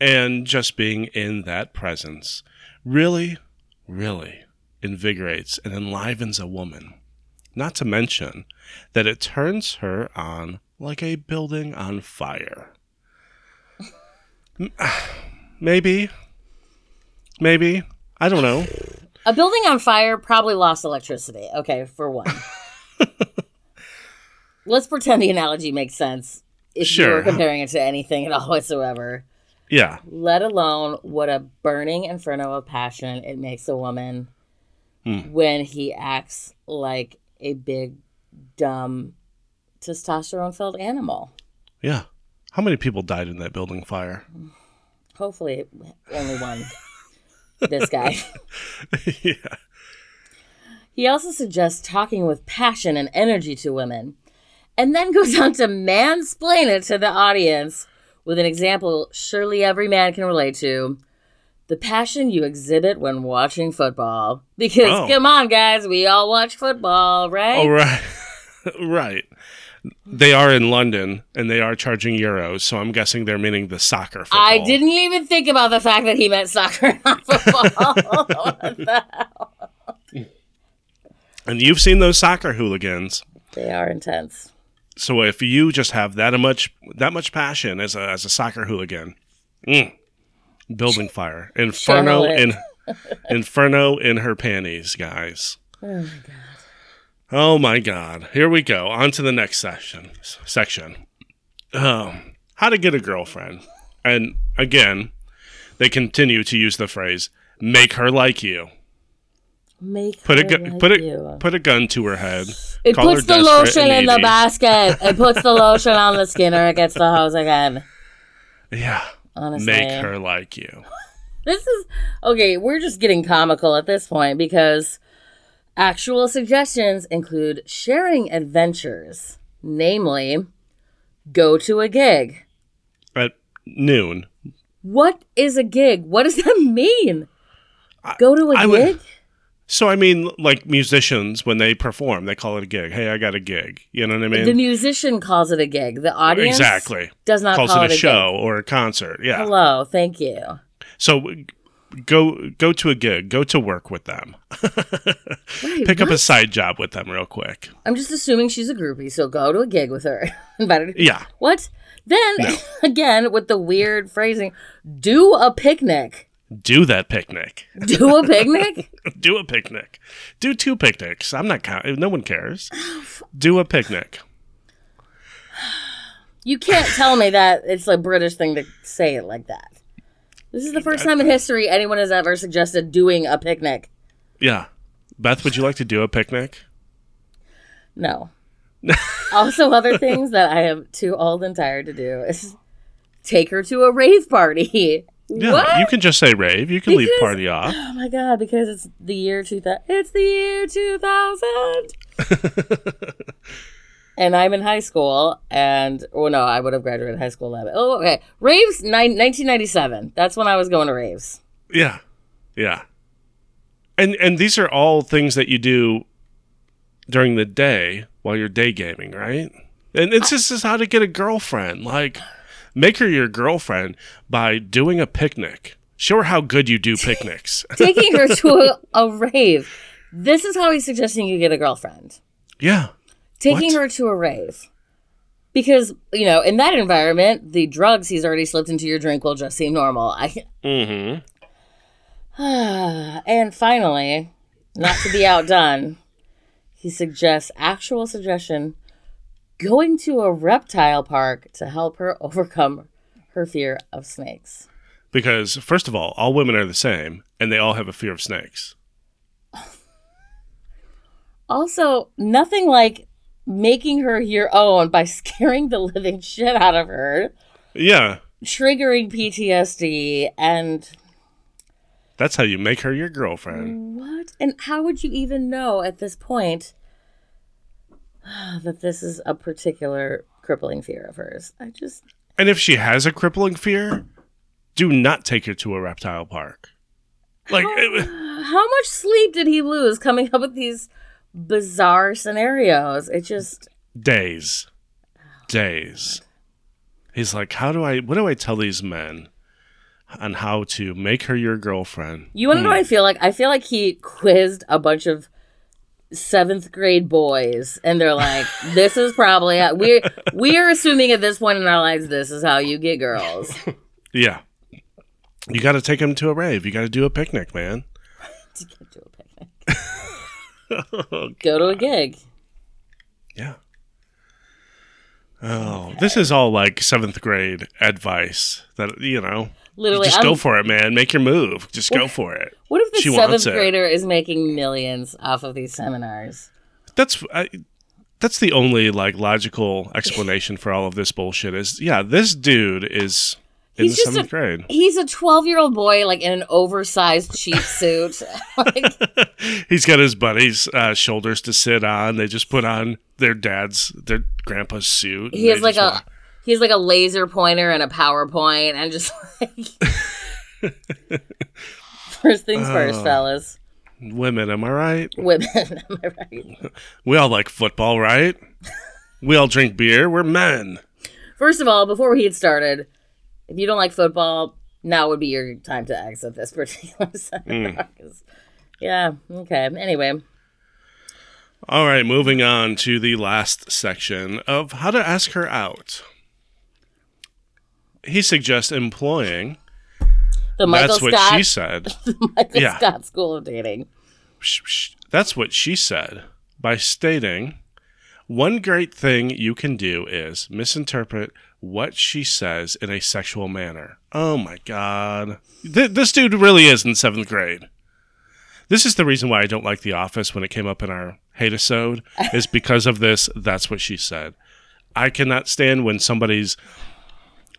And just being in that presence really, really invigorates and enlivens a woman. Not to mention that it turns her on like a building on fire. [LAUGHS] [SIGHS] [LAUGHS] Maybe. Maybe. I don't know. A building on fire probably lost electricity. Okay, for one. [LAUGHS] Let's pretend the analogy makes sense if you Sure. were comparing it to anything at all whatsoever. Yeah. Let alone what a burning inferno of passion it makes a woman Hmm. when he acts like a big, dumb, testosterone filled animal. Yeah. How many people died in that building fire? Hopefully, only one. this guy. [LAUGHS] yeah. He also suggests talking with passion and energy to women, and then goes on to mansplain it to the audience with an example surely every man can relate to. The passion you exhibit when watching football. Because, Oh. come on, guys, we all watch football, right? Oh, right. [LAUGHS] right. They are in London and they are charging euros, so I'm guessing they're meaning the soccer football. I didn't even think about the fact that he meant soccer, [LAUGHS] not football. What the hell? And you've seen those soccer hooligans. they are intense. So if you just have that much that much passion as a as a soccer hooligan, mm, building fire, inferno in [LAUGHS] inferno in her panties, guys. Oh my god! Here we go. On to the next section. Section. Um, how to get a girlfriend, and again, they continue to use the phrase "make her like you." Make Put a gu- like put you. a put a gun to her head. It puts the lotion in the basket. It puts the [LAUGHS] lotion on the skin, or It gets the hose again. Yeah, Honestly, make her like you. [LAUGHS] This is okay. We're just getting comical at this point because actual suggestions include sharing adventures, namely, go to a gig. At noon, What is a gig? What does that mean? Go to a I would- gig? So I mean, like musicians when they perform, they call it a gig. Hey, I got a gig. You know what I mean? the musician calls it a gig. The audience exactly. does not Calls call it a gig. show or a concert. Yeah. Hello, thank you. So go go to a gig. Go to work with them. [LAUGHS] Wait, Pick up a side job with them real quick. I'm just assuming she's a groupie, so go to a gig with her. [LAUGHS] Yeah. What? Then [LAUGHS] again with the weird phrasing, do a picnic. Do that picnic. Do a picnic? Do a picnic. Do two picnics. I'm not counting. No one cares. Do a picnic. [SIGHS] you can't tell me that it's a British thing to say it like that. This is the first time in history anyone has ever suggested doing a picnic. Yeah. Beth, would you like to do a picnic? No. also, other things that I am too old and tired to do is take her to a rave party. [LAUGHS] Yeah. What? You can just say rave. You can leave party off. Oh my god, because it's the year 2000. It's the year 2000. [LAUGHS] and I'm in high school, and, oh no, I would have graduated high school 11. Oh, okay. Raves, nine, 1997. That's when I was going to raves. Yeah. Yeah. And and these are all things that you do during the day while you're day gaming, right? And it's just is how to get a girlfriend. Like make her your girlfriend by doing a picnic. Show her how good you do [LAUGHS] picnics. Taking her to a, [LAUGHS] a rave. This is how he's suggesting you get a girlfriend. yeah. Taking What? her to a rave. Because, you know, in that environment, the drugs he's already slipped into your drink will just seem normal. I, [SIGHS] Mm-hmm. and finally, not to be outdone, [LAUGHS] he suggests actual suggestion going to a reptile park to help her [LAUGHS] overcome her fear of snakes. Because first of all, all women are the same and they all have a fear of snakes. [LAUGHS] Also, nothing like making her your own by [LAUGHS] scaring the living shit out of her, Yeah. triggering PTSD, and That's how you make her your girlfriend. what? And how would you even know at this point ah, that this is a particular crippling fear of hers? I just And if she has a crippling fear, do not take her to a reptile park. Like it- [SIGHS] How much sleep did he lose coming up with these bizarre scenarios? It just days days he's like how do i what do i tell these men on how to make her your girlfriend you want to know what hmm. I feel like? I feel like he quizzed a bunch of seventh grade boys, and they're like, [LAUGHS] "This is probably how, we we are assuming at this point in our lives this is how you get girls." [LAUGHS] yeah you got to take him to a rave you got to do a picnic man [LAUGHS] to get to a picnic. [LAUGHS] Go to a gig. Yeah. Oh, this is all like seventh grade advice that you know. Literally, just I'm- go for it, man. Make your move. Just go for it. What if the She seventh grader is making millions off of these seminars? That's I, that's the only like logical explanation for all of this bullshit. Is yeah, this dude is in He's the just seventh a- grade. He's a 12 year old boy, like in an oversized cheap [LAUGHS] suit. like, He's got his buddies' uh, shoulders to sit on. They just put on their dad's, their grandpa's suit. he has like a just he has like a laser pointer and a PowerPoint, and just like [LAUGHS] first things first, Oh. fellas. women. Am I right? Women, [LAUGHS] am I right? We all like football, right? we all drink beer. We're men. First of all, before we get started, if you don't like football, now would be your time to exit this [LAUGHS] particular hmm. seminar. 'cause- Yeah. Okay. Anyway, All right, moving on to the last section of how to ask her out. He suggests employing. the Michael That's what Scott, she said. [LAUGHS] Michael yeah. Scott School of Dating. That's what she said by stating one great thing you can do is misinterpret what she says in a sexual manner. Oh my God. Th- this dude really is in seventh grade. This is the reason why I don't like The Office when it came up in our hate-isode, [LAUGHS] is because of this. That's what she said. I cannot stand when somebody's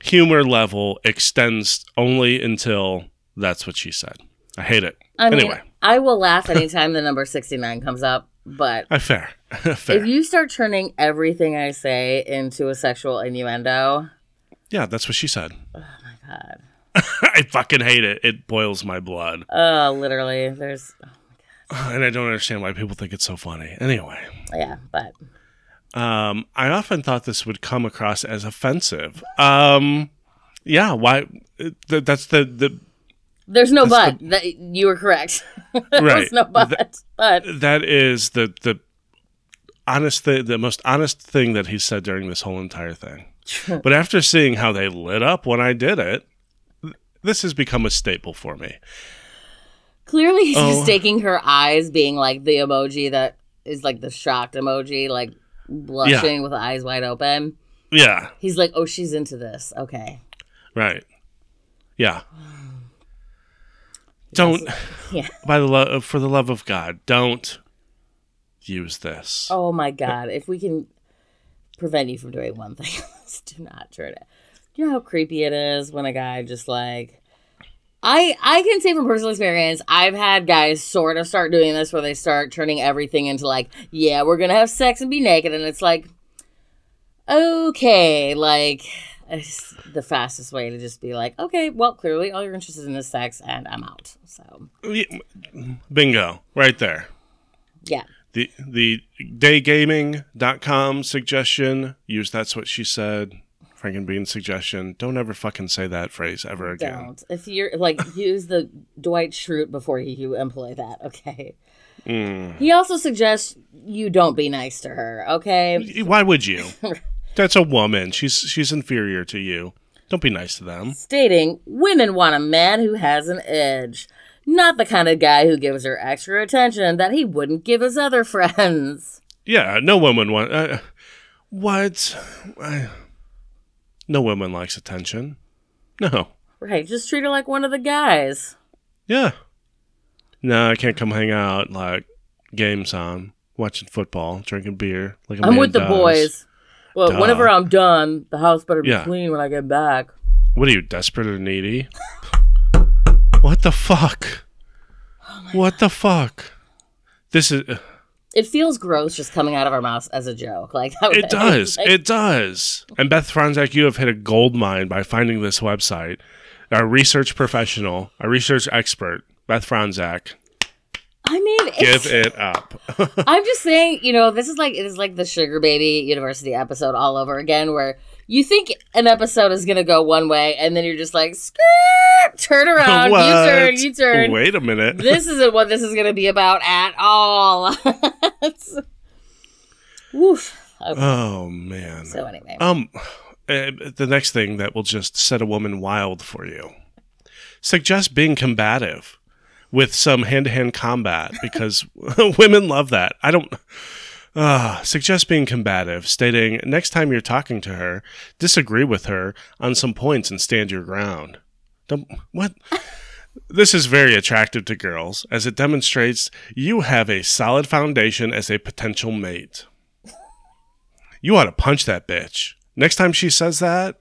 humor level extends only until that's what she said. I hate it. I mean, anyway. I will laugh [LAUGHS] anytime the number 69 comes up, but Uh, fair. [LAUGHS] fair. if you start turning everything I say into a sexual innuendo, yeah, that's what she said. Oh my god. [LAUGHS] I fucking hate it. It boils my blood. Oh, literally, there's, [SIGHS] And I don't understand why people think it's so funny. Anyway, yeah, but um, I often thought this would come across as offensive. Um, yeah, why? Th- that's the, the there's no but. That, you were correct. [LAUGHS] There's Right. no but. but that is the the honest th- the most honest thing that he said during this whole entire thing. But after seeing how they lit up when I did it, th- this has become a staple for me. clearly he's Oh. mistaking her eyes being like the emoji that is like the shocked emoji, like blushing with eyes wide open. Yeah, He's like, oh, she's into this. Okay. right. Yeah. Don't [LAUGHS] Yeah. by the love uh, for the love of God, don't use this. Oh my God. If we can prevent you from doing one thing, [LAUGHS] do not turn it. You know how creepy it is when a guy just like. I I can say from personal experience, I've had guys sort of start doing this where they start turning everything into like, yeah, we're gonna have sex and be naked, and it's like, okay, like it's the fastest way to just be like, okay, well, clearly all you're interested in is sex, and I'm out. So Bingo, right there. yeah, The the daygaming.com suggestion, use that's what she said. Frank and Beans suggestion. Don't ever fucking say that phrase ever again. don't. If you're like, [LAUGHS] use the Dwight Schrute before you employ that. Okay. Mm. He also suggests you don't be nice to her. Okay. Why would you? [LAUGHS] That's a woman. She's she's inferior to you. Don't be nice to them. Stating women want a man who has an edge, not the kind of guy who gives her extra attention that he wouldn't give his other [LAUGHS] friends. Yeah, no woman wants. Uh, what? I- no woman likes attention. No. Right. Just treat her like one of the guys. Yeah. No, I can't come hang out like games on, watching football, drinking beer. Like a I'm with the does. boys. Well, Duh. whenever I'm done, the house better be Yeah. clean when I get back. What are you, desperate or needy? what the fuck? Oh what the fuck? This is. Uh, it feels gross just coming out of our mouths as a joke. Like It does. [LAUGHS] Like, It does. And Beth Franzak, you have hit a gold mine by finding this website. Our research professional, our research expert, Beth Franzak, I mean, give it up. [LAUGHS] I'm just saying, you know, this is like it is like the Sugar Baby University episode all over again, where you think an episode is gonna go one way, and then you're just like, skirt, turn [LAUGHS] around, you turn, you turn. Wait a minute. This isn't what this is gonna be about at all. It's- [LAUGHS] Woof. Okay, Oh man. so anyway, Um, uh, the next thing that will just set a woman wild for you. Suggest being combative. With some hand to hand combat [LAUGHS] because [LAUGHS] women love that. I don't. Uh, suggest being combative, stating next time you're talking to her, disagree with her on some points and stand your ground. Don't, what? [LAUGHS] This is very attractive to girls as it demonstrates you have a solid foundation as a potential mate. You ought to punch that bitch. Next time she says that,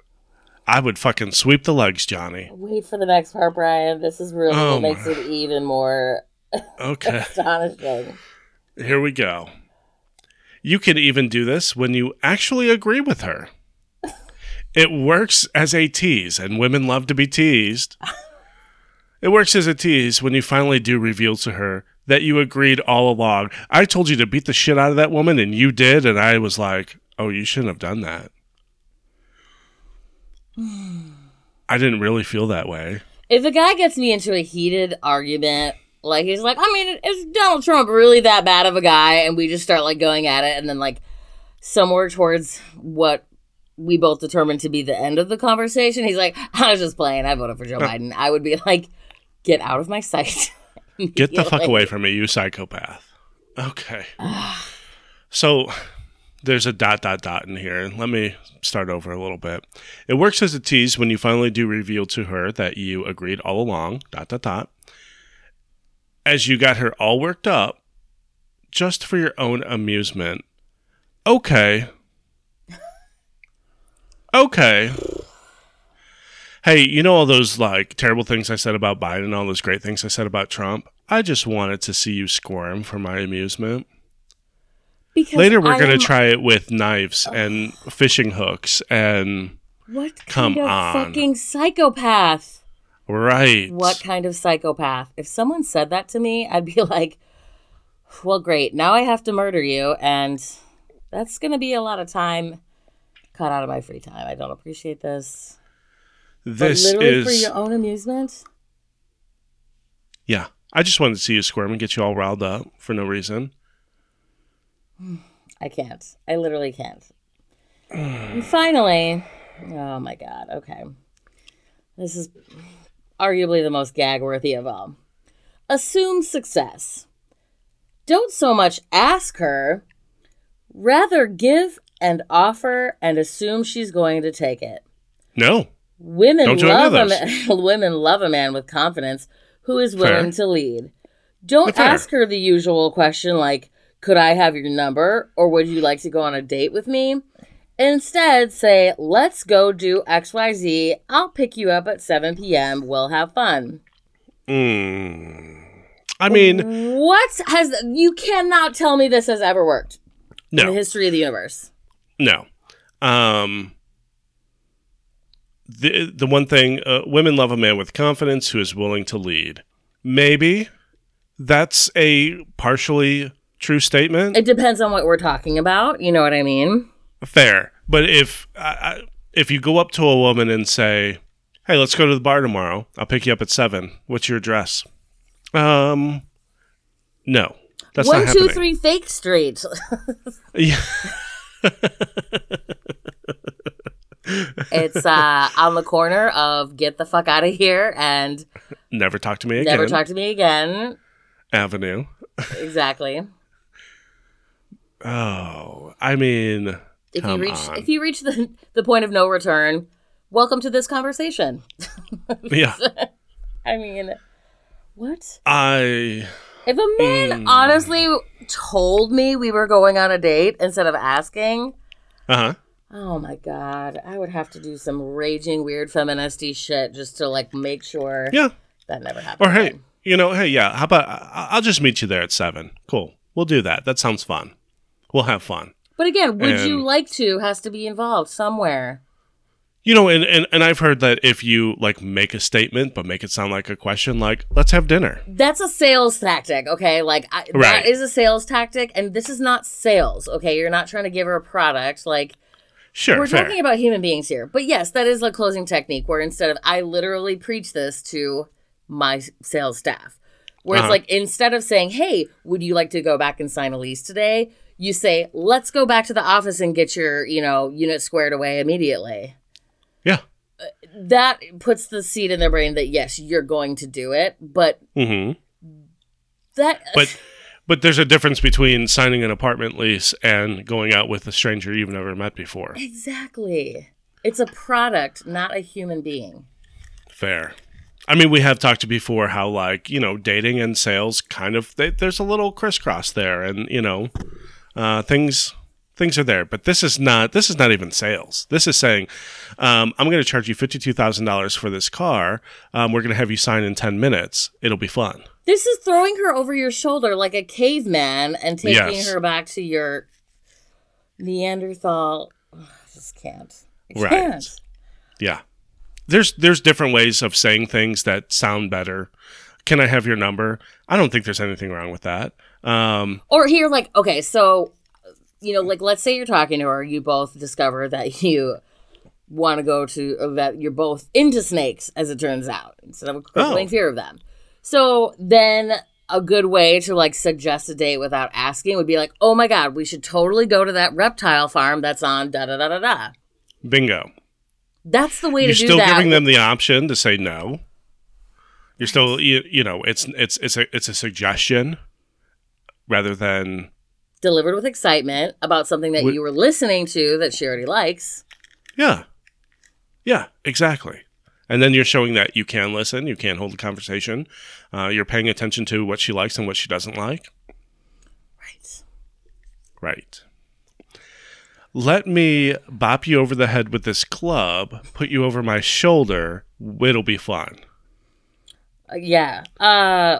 I would fucking sweep the legs, Johnny. Wait for the next part, Brian. This is really Oh what makes my- it even more [LAUGHS] Okay, astonishing. here we go. You can even do this when you actually agree with her. [LAUGHS] It works as a tease, and women love to be teased. [LAUGHS] It works as a tease when you finally do reveal to her that you agreed all along. I told you to beat the shit out of that woman, and you did, and I was like, oh, you shouldn't have done that. I didn't really feel that way. If a guy gets me into a heated argument, like he's like, I mean, is Donald Trump really that bad of a guy? And we just start like going at it, and then like somewhere towards what we both determined to be the end of the conversation, he's like, I was just playing. I voted for Joe Biden. I would be like, get out of my sight. [LAUGHS] Get the fuck away from me, you psychopath. Okay. [SIGHS] so there's a dot dot dot in here. Let me start over a little bit. It works as a tease when you finally do reveal to her that you agreed all along. Dot dot dot. As you got her all worked up, just for your own amusement. Okay. Okay. Hey, you know all those like terrible things I said about Biden all those great things I said about Trump? I just wanted to see you squirm for my amusement. Because Later we're going to try it with knives and fishing hooks and What Come kind of on. fucking psychopath? right. What kind of psychopath? If someone said that to me, I'd be [LAUGHS] like, well, great. Now I have to murder you. And that's going to be a lot of time cut out of my free time. I don't appreciate this. This but literally for your own amusement? Yeah. I just wanted to see you squirm and get you all riled up for no reason. [SIGHS] I can't. I literally can't. and finally, oh my God. Okay. This is arguably the most gag worthy of all. Assume success. Don't so much ask her, rather give and offer and assume she's going to take it. No. Women Don't love a man, [LAUGHS] women love a man with confidence who is willing Fair. to lead. Don't Fair. ask her the usual question like, "Could I have your number?" or "Would you like to go on a date with me?" Instead, say, "Let's go do XYZ. I'll pick you up at 7 p.m. We'll have fun." Mm. I mean, What has you cannot tell me this has ever worked in the history of the universe. No. Um the the one thing uh, women love a man with confidence who is willing to lead. Maybe that's a partially true statement. It depends on what we're talking about. You know what I mean? Fair. But if if you go up to a woman and say, "Hey, let's go to the bar tomorrow. I'll pick you up at 7. What's your address?" Um no. That's One, not two, three, Fake Street. Yeah. [LAUGHS] It's uh, on the corner of Get the Fuck Out of Here and Never talk to me again. Never Talk to Me Again. Avenue. [LAUGHS] Exactly. Oh, I mean, If you reach on. if you reach the, the point of no return, welcome to this conversation. [LAUGHS] yeah. I mean, what? I If a man Hmm. honestly told me we were going on a date instead of asking, uh huh. oh my god, I would have to do some raging weird feministy shit just to like make sure Yeah. that never happened. Or hey, again. you know, hey, yeah. How about I'll just meet you there at seven. Cool. We'll do that. That sounds fun. We'll have fun. But again, would you like to has to be involved somewhere. You know, and, and and I've heard that if you like make a statement but make it sound like a question, like let's have dinner. That's a sales tactic, okay? Like I, Right. that is a sales tactic, and this is not sales, okay? You're not trying to give her a product. Like Sure, we're fair. talking about human beings here, but yes, that is a closing technique where instead of I literally preach this to my sales staff, where Uh-huh. it's like instead of saying, "Hey, would you like to go back and sign a lease today?" You say, "Let's go back to the office and get your you know unit squared away immediately." yeah. That puts the seed in their brain that yes, you're going to do it, but Mm-hmm. that [LAUGHS] But but there's a difference between signing an apartment lease and going out with a stranger you've never met before. exactly. It's a product, not a human being. Fair. I mean, we have talked before how like you know dating and sales kind of they, there's a little crisscross there, and you know uh, things things are there. But this is not this is not even sales. This is saying um, I'm going to charge you fifty two thousand dollars for this car. Um, we're going to have you sign in ten minutes. It'll be fun. This is throwing her over your shoulder like a caveman and taking Yes. her back to your Neanderthal. Ugh, I just can't. I Right. can't. Yeah. There's there's different ways of saying things that sound better. Can I have your number? I don't think there's anything wrong with that. Um, Or here, like, okay, so, you know, like, let's say you're talking to her, you both discover that [LAUGHS] you want to go to, that you're both into snakes, as it turns out, instead of a crippling Oh. fear of them. So then a good way to, like, suggest a date without asking would be like, oh my God, we should totally go to that reptile farm that's on da da da da da. bingo. That's the way You're to do that. You're still giving them the option to say no. You're still you, you know it's it's it's a it's a suggestion rather than delivered with excitement about something that Would- you were listening to that she already likes. yeah yeah exactly. And then you're showing that you can listen, you can hold a conversation, uh, you're paying attention to what she likes and what she doesn't like. Right. Right. Let me bop you over the head with this club, put you over my shoulder. It'll be fun. Uh, yeah. Uh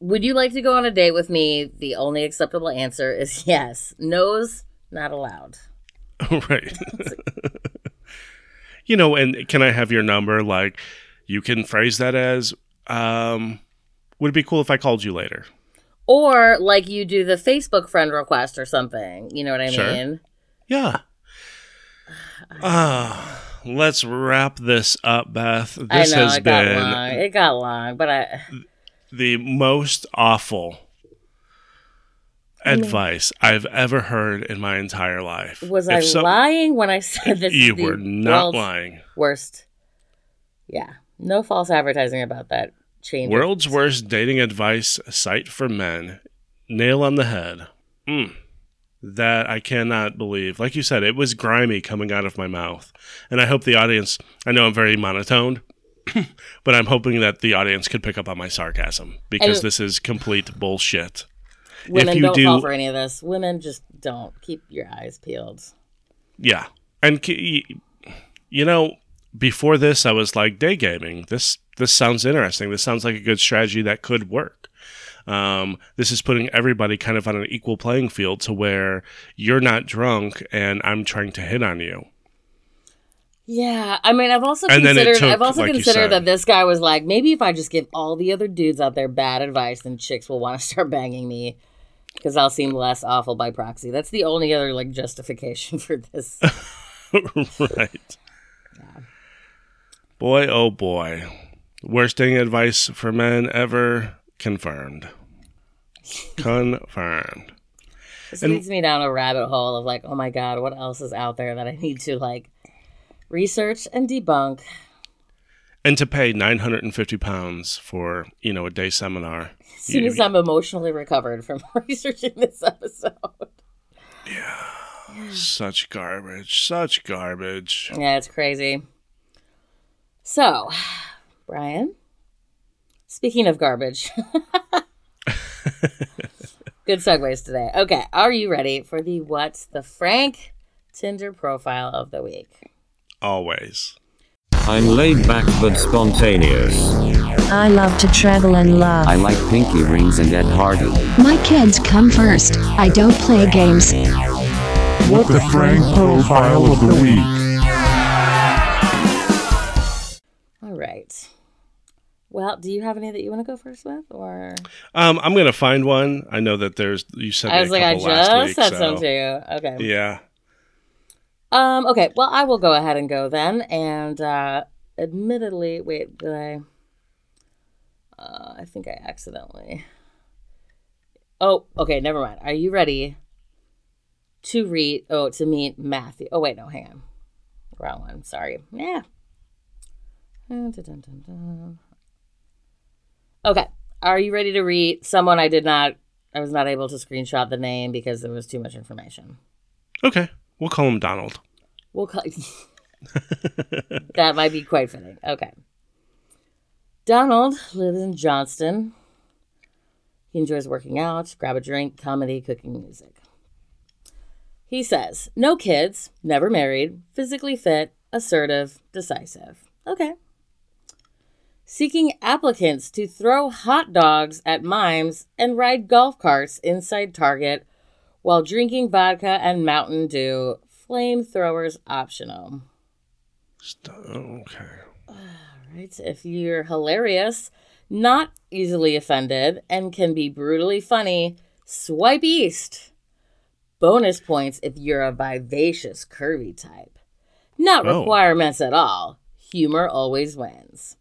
would you like to go on a date with me? The only acceptable answer is [LAUGHS] yes. No's not allowed. [LAUGHS] right. [LAUGHS] you know, and can I have your number? Like, you can phrase that as, um, would it be cool if I called you later? Or like you do the Facebook friend request or something. You know what I Sure. mean? Yeah. [SIGHS] Ah, let's wrap this up, Beth. This know has it got been long. It got long, but I the most awful advice I've ever heard in my entire life. was If I so- lying when I said this? You were not lying. Worst. Yeah. No false advertising about that change. World's worst dating advice site for men. Nail on the head. Mm. That I cannot believe. Like you said, it was grimy coming out of my mouth. And I hope the audience, I know I'm very monotoned, [CLEARS THROAT] but I'm hoping that the audience could pick up on my sarcasm because And- this is complete bullshit. Women you don't do- fall for any of this. Women just don't. Keep your eyes peeled. Yeah. And you know, before this I was like day gaming. This this sounds interesting. This sounds like a good strategy that could work. Um, this is putting everybody kind of on an equal playing field to where you're not drunk and I'm trying to hit on you. Yeah, I mean, I've also And considered. took, I've also like considered that this guy was like, maybe if I just give all the other dudes out there bad advice, then chicks will want to start banging me because I'll seem less awful by proxy. That's the only other like justification [LAUGHS] for this. [LAUGHS] right. Yeah. Boy, oh boy. Worst dating advice for men ever confirmed. Confirmed. This And- leads me down a rabbit hole of like, oh my god, what else is out there that I need to like research and debunk? And to pay 950 pounds for, you know, a day seminar. As soon You- as I'm emotionally recovered from [LAUGHS] researching this episode. Yeah. Such garbage. Such garbage. Yeah, it's crazy. So, Brian, speaking of garbage, [LAUGHS] good segues today. Okay, are you ready for the What's the Frank Tinder profile of the week? Always. I'm laid back but spontaneous. I love to travel and love. I like pinky rings and Ed Hardy. My kids come first. I don't play games. What the Frank profile of the week. All right. Well, do you have any that you want to go first with, or Um, I'm gonna find one. I know that there's you said I was a like, I just week, said so- some to you. Okay. Yeah. Um. Okay. Well, I will go ahead and go then. And uh, admittedly, wait, did I? Uh, I think I accidentally. Oh, okay. Never mind. Are you ready to read? Oh, to meet Matthew. Oh, wait, no, hang on. Wrong one. Sorry. Yeah. Okay. Are you ready to read someone I did not I was not able to screenshot the name because there was too much information. Okay, we'll call him Donald. We'll call [LAUGHS] That might be quite fitting. Okay. Donald lives in Johnston. He enjoys working out, grab a drink, comedy, cooking, music. He says, no kids, never married, physically fit, assertive, decisive. Okay. Seeking applicants to throw hot dogs at mimes and ride golf carts inside Target while drinking vodka and Mountain Dew. Flamethrowers optional. Okay. Right. If you're hilarious, not easily offended, and can be brutally funny, swipe east. Bonus points if you're a vivacious, curvy type. Not Oh. requirements at all. Humor always wins.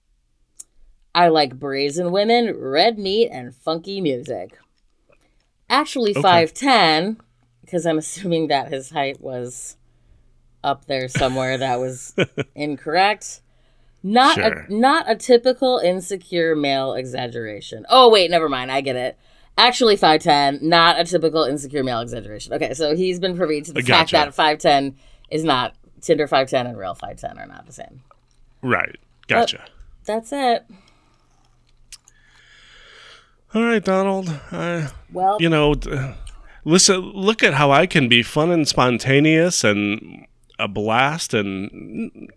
I like brazen women, red meat, and funky music. Actually, Okay. 5'10, because I'm assuming that his height was up there somewhere that was [LAUGHS] incorrect. Not Sure. a not a typical insecure male exaggeration. Oh wait, never mind. I get it. Actually, five ten, not a typical insecure male exaggeration. Okay, so he's been privy to the fact that five ten is not Tinder five ten and real five ten are not the same. Right. Gotcha. That's it. All right, Donald. Uh, Well, you know, listen. Look at how I can be fun and spontaneous and a blast. And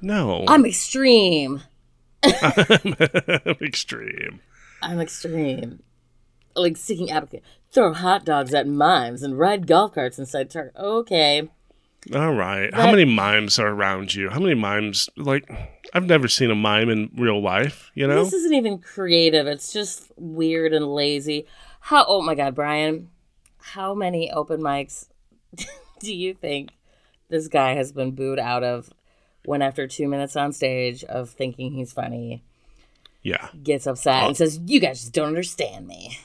no, I'm extreme. I'm [LAUGHS] extreme. I'm extreme. Like seeking applicant. Throw hot dogs at mimes and ride golf carts inside Target. Okay. All right. How many mimes are around you? How many mimes? Like, I've never seen a mime in real life. You know. This isn't even creative. It's just weird and lazy. How? Oh my God, Brian! How many open mics [LAUGHS] do you think this guy has been booed out of? When after two minutes on stage of thinking he's funny, yeah. gets upset and says, "You guys just don't understand me."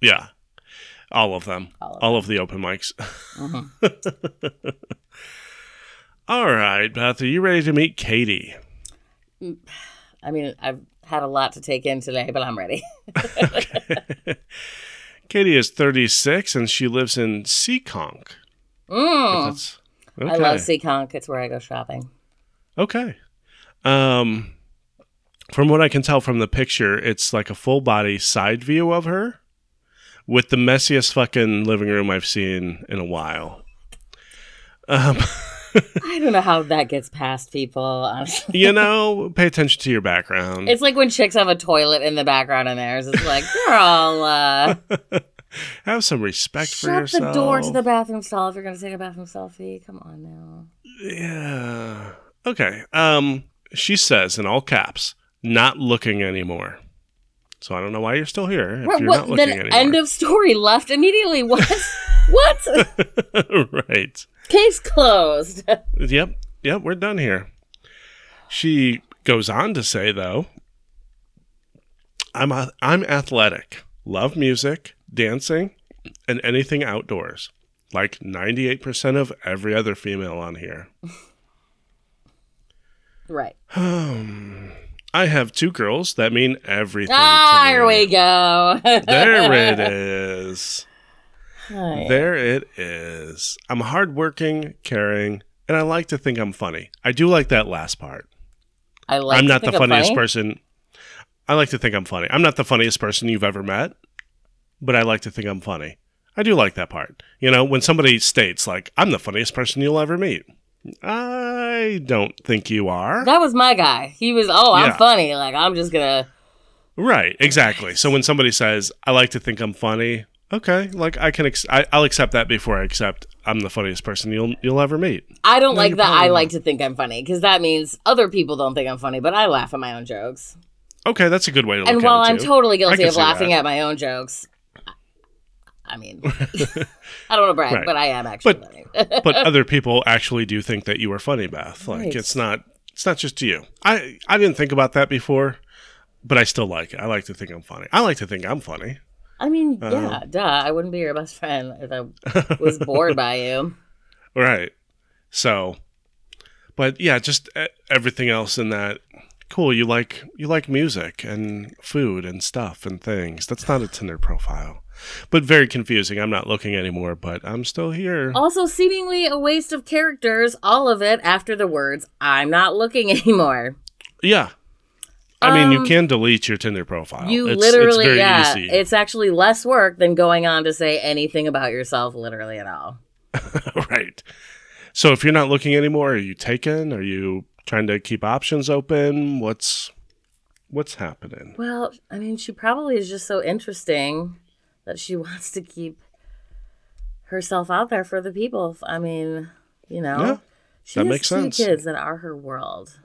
Yeah. All of them. All of All of the open mics. Mhm. [LAUGHS] All right, Beth. Are you ready to meet Katie? I mean, I've had a lot to take in today, but I'm ready. [LAUGHS] [LAUGHS] Katie is 36 and she lives in Seekonk. Mm. That's I love Seekonk. It's where I go shopping. Okay. Um, from what I can tell from the picture, it's like a full body side view of her with the messiest fucking living room I've seen in a while. Um, [LAUGHS] I don't know how that gets past people. Honestly, you know, pay attention to your background. it's like when chicks have a toilet in the background and theirs. It's like, girl, uh, [LAUGHS] Have some respect for yourself. shut the door to the bathroom stall if you're going to take a bathroom selfie. Come on now. Yeah. Okay. Um, she says in all caps, "Not looking anymore." So I don't know why you're still here if What- you're what- not looking then anymore. end of story. Left immediately. [LAUGHS] What? [LAUGHS] what? right. Case closed. [LAUGHS] Yep. Yep. We're done here. She goes on to say, though, I'm a, I'm athletic, love music, dancing, and anything outdoors, like 98% of every other female on here. right. [SIGHS] I have two girls that mean everything. Ah, to me. here we go. [LAUGHS] There it is. Hi. There it is. I'm hardworking, caring, and I like to think I'm funny. I do like that last part. I like I'm not the funniest funny. person. I like to think I'm funny. I'm not the funniest person you've ever met, but I like to think I'm funny. I do like that part. You know, when somebody states, like, I'm the funniest person you'll ever meet, I don't think you are. That was my guy. He was, oh, I'm Yeah. funny. Like, I'm just going to. Right, exactly. So when somebody says, I like to think I'm funny, okay, like, I can, ex- I, I'll accept that before I accept I'm the funniest person you'll, you'll ever meet. I don't No, like that. I probably like to think I'm funny because that means other people don't think I'm funny, but I laugh at my own jokes. Okay, that's a good way to look and at while it. I'm too. totally guilty of laughing that. at my own jokes, I mean, [LAUGHS] I don't want to brag, Right. but I am actually But- funny. [LAUGHS] but other [LAUGHS] people actually do think that you are funny, Beth. Like Right. it's not it's not just you. I I didn't think about that before, but I still like it. I like to think I'm funny. I like to think I'm funny. I mean, Uh-huh. yeah, duh. I wouldn't be your best friend if I was bored by you. [LAUGHS] Right. So, but yeah, just everything else in that cool. You like you like music and food and stuff and things. That's not a Tinder profile, but very confusing. I'm not looking anymore, but I'm still here. Also, seemingly a waste of characters, all of it after the words, I'm not looking [LAUGHS] anymore. Yeah. I mean, you Um, can delete your Tinder profile. You It's- literally, it's yeah. easy. It's actually less work than going on to say anything about yourself, literally at all. [LAUGHS] right. So if you're not looking anymore, are you taken? Are you trying to keep options open? What's what's happening? Well, I mean, she probably is just so interesting that she [LAUGHS] wants to keep herself out there for the people. I mean, you know, Yeah, she that has makes two sense. kids that are her world,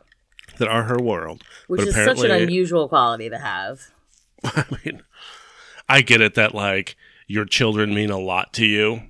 That are her world. which But is such an unusual quality to have. [LAUGHS] I mean, I get it that like your children mean a lot to you,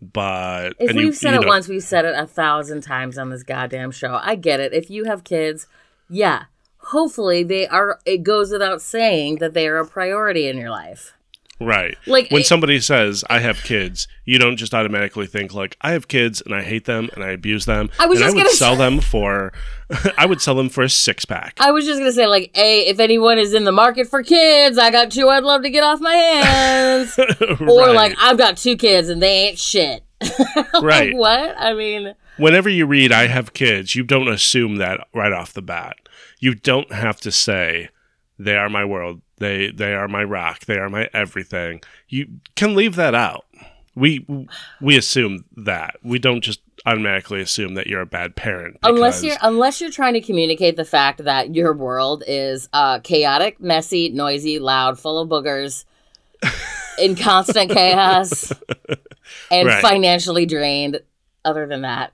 but If we've you, said you it know- once, we've said it a thousand times on this goddamn show. I get it. If you have kids, yeah, hopefully they are. It goes without saying that they are a priority in your life. Right? Like, when it- somebody says I have kids, you don't just automatically think like I have kids and I hate them and I abuse them. I was and just I would gonna sell say- them for, [LAUGHS] I would sell them for a six pack. I was just gonna say, like, hey, if anyone is in the market for kids, I got two I'd love to get off my hands. [LAUGHS] Or like, I've got two kids and they ain't shit. [LAUGHS] like, Right. what? I mean, whenever you read I have kids, you don't assume that right off the bat. You don't have to say they are my world. They they are my rock. They are my everything. You can leave that out. We we assume that. We don't just automatically assume that you're a bad parent. unless you're unless you're trying to communicate the fact that your world is uh, chaotic, messy, noisy, loud, full of boogers, [LAUGHS] in constant chaos, and Right. financially drained. Other than that,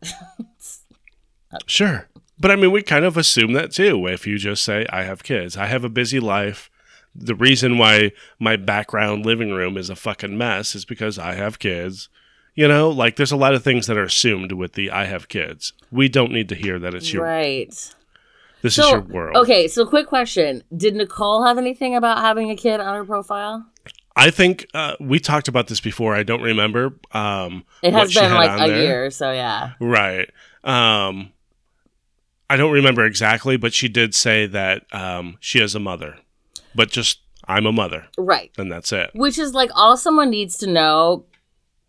[LAUGHS] Sure. But I mean, we kind of assume that too. If you just say, I have kids, I have a busy life. The reason why my background living room is a fucking mess is because I have kids. You know, like there's a lot of things that are assumed with the I have kids. We don't need to hear that it's your, right? this So is your world. okay, so quick question: Did Nicole have anything about having a kid on her profile? I think uh, we talked about this before. I don't remember. Um, It has been like a there. year, so yeah. Right. Um, I don't remember exactly, but she did say that um, she has a mother, but just I'm a mother, Right. and that's it. Which is like all someone needs to know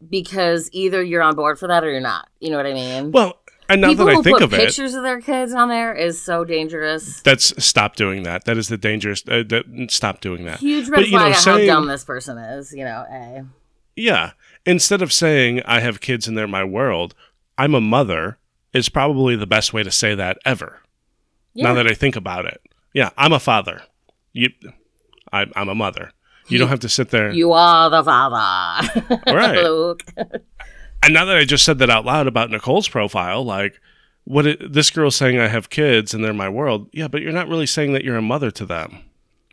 because either you're on board for that or you're not. You know what I mean? Well, and now People that I think of it, pictures of their kids on there is so dangerous. that's stop doing that. That is the dangerous. Uh, that, stop doing that. Huge red But, you know, flag of saying- how dumb this person is, you know, A. Yeah. Instead of saying I have kids and they're my world, I'm a mother is probably the best way to say that ever. Yeah. Now that I think about it, yeah, I'm a father. You, I'm, I'm a mother. You don't have to sit there. You are the father. Right. [LAUGHS] Luke. And now that I just said that out loud about Nicole's profile, like, what it, this girl's saying, I have kids and they're my world. Yeah, but you're not really saying that you're a mother to them.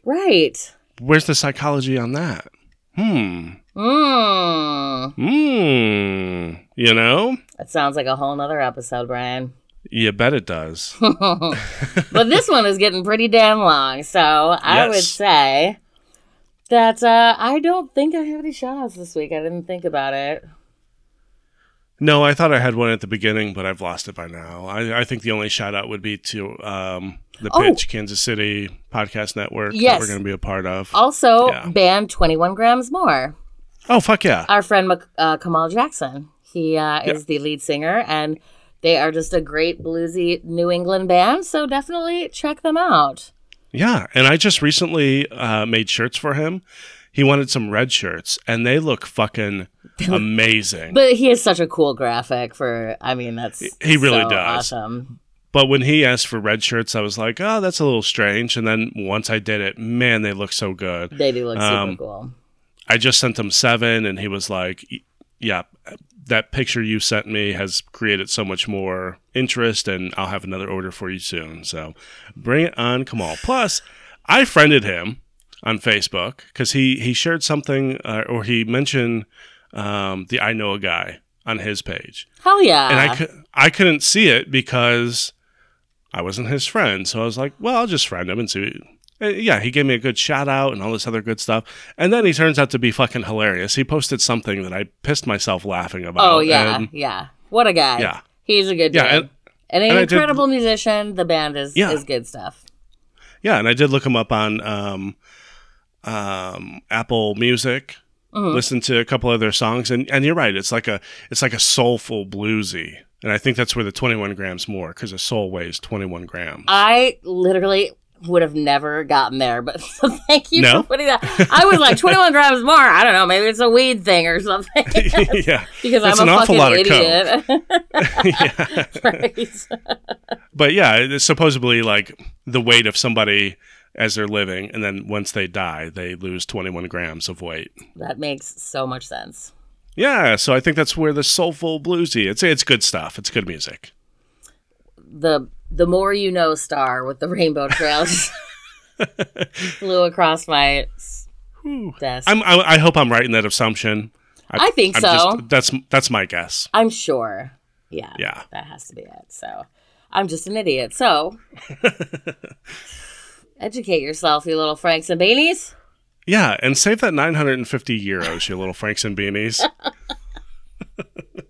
Right. Where's the psychology on that? Hmm. Mm. Hmm. You know? That sounds like a whole nother episode, Brian. You bet it does. [LAUGHS] but this one is getting pretty damn long, so I would say that uh, I don't think I have any shoutouts this week. I didn't think about it. No, I thought I had one at the beginning, but I've lost it by now. I, I think the only shout out would be to um, the Oh. Pitch Kansas City Podcast Network that we're going to be a part of. Also, Yeah. band 21 Grams More. Oh, fuck yeah. Our friend uh, Kamal Jackson. He uh, is the lead singer, and they are just a great bluesy New England band, so definitely check them out. Yeah, and I just recently uh, made shirts for him. He wanted some red shirts, and they look fucking [LAUGHS] amazing. But he has such a cool graphic for, I mean, that's He really so does. awesome. But when he asked for red shirts, I was like, oh, that's a little strange. And then once I did it, man, they look so good. They do look super Um, cool. I just sent him seven, and he was like, "Yeah, that picture you sent me has created so much more interest, and I'll have another order for you soon." So, bring it on, Kamal. Plus, I friended him on Facebook because he he shared something, uh, or he mentioned um, the I know a guy on his page, Hell yeah. and I could I couldn't see it because I wasn't his friend. So I was like, "Well, I'll just friend him and see." Uh, Yeah, he gave me a good shout out and all this other good stuff. And then he turns out to be fucking hilarious. He posted something that I pissed myself laughing about. Oh yeah, and- yeah. What a guy. Yeah. He's a good Yeah, dude. and- And, an and I did- incredible musician. The band is Yeah. is good stuff. Yeah, and I did look him up on um, um, Apple Music. Mhm. Listen to a couple of their songs, and, and you're right. It's like a it's like a soulful bluesy, and I think that's where the 21 grams more because a soul weighs 21 grams. I literally would have never gotten there, but [LAUGHS] so thank you No? for putting that. I was like 21 grams more. I don't know. Maybe it's a weed thing or something. [LAUGHS] yeah, [LAUGHS] because That's I'm an a awful fucking lot of idiot. yeah. But yeah, it's supposedly like the weight of somebody as they're living, and then once they die, they lose 21 grams of weight. That makes so much sense. Yeah, so I think that's where the soulful bluesy. It's it's good stuff. It's good music. The the more you know star with the rainbow trails [LAUGHS] flew across my desk. I'm, I, I hope I'm right in that assumption. I think I'm so. that's that's my guess. I'm sure. Yeah. Yeah. That has to be it. So I'm just an idiot. So [LAUGHS] educate yourself, you little Franks and Beanies. Yeah, and save that 950 euros, you little Franks and beanies. [LAUGHS]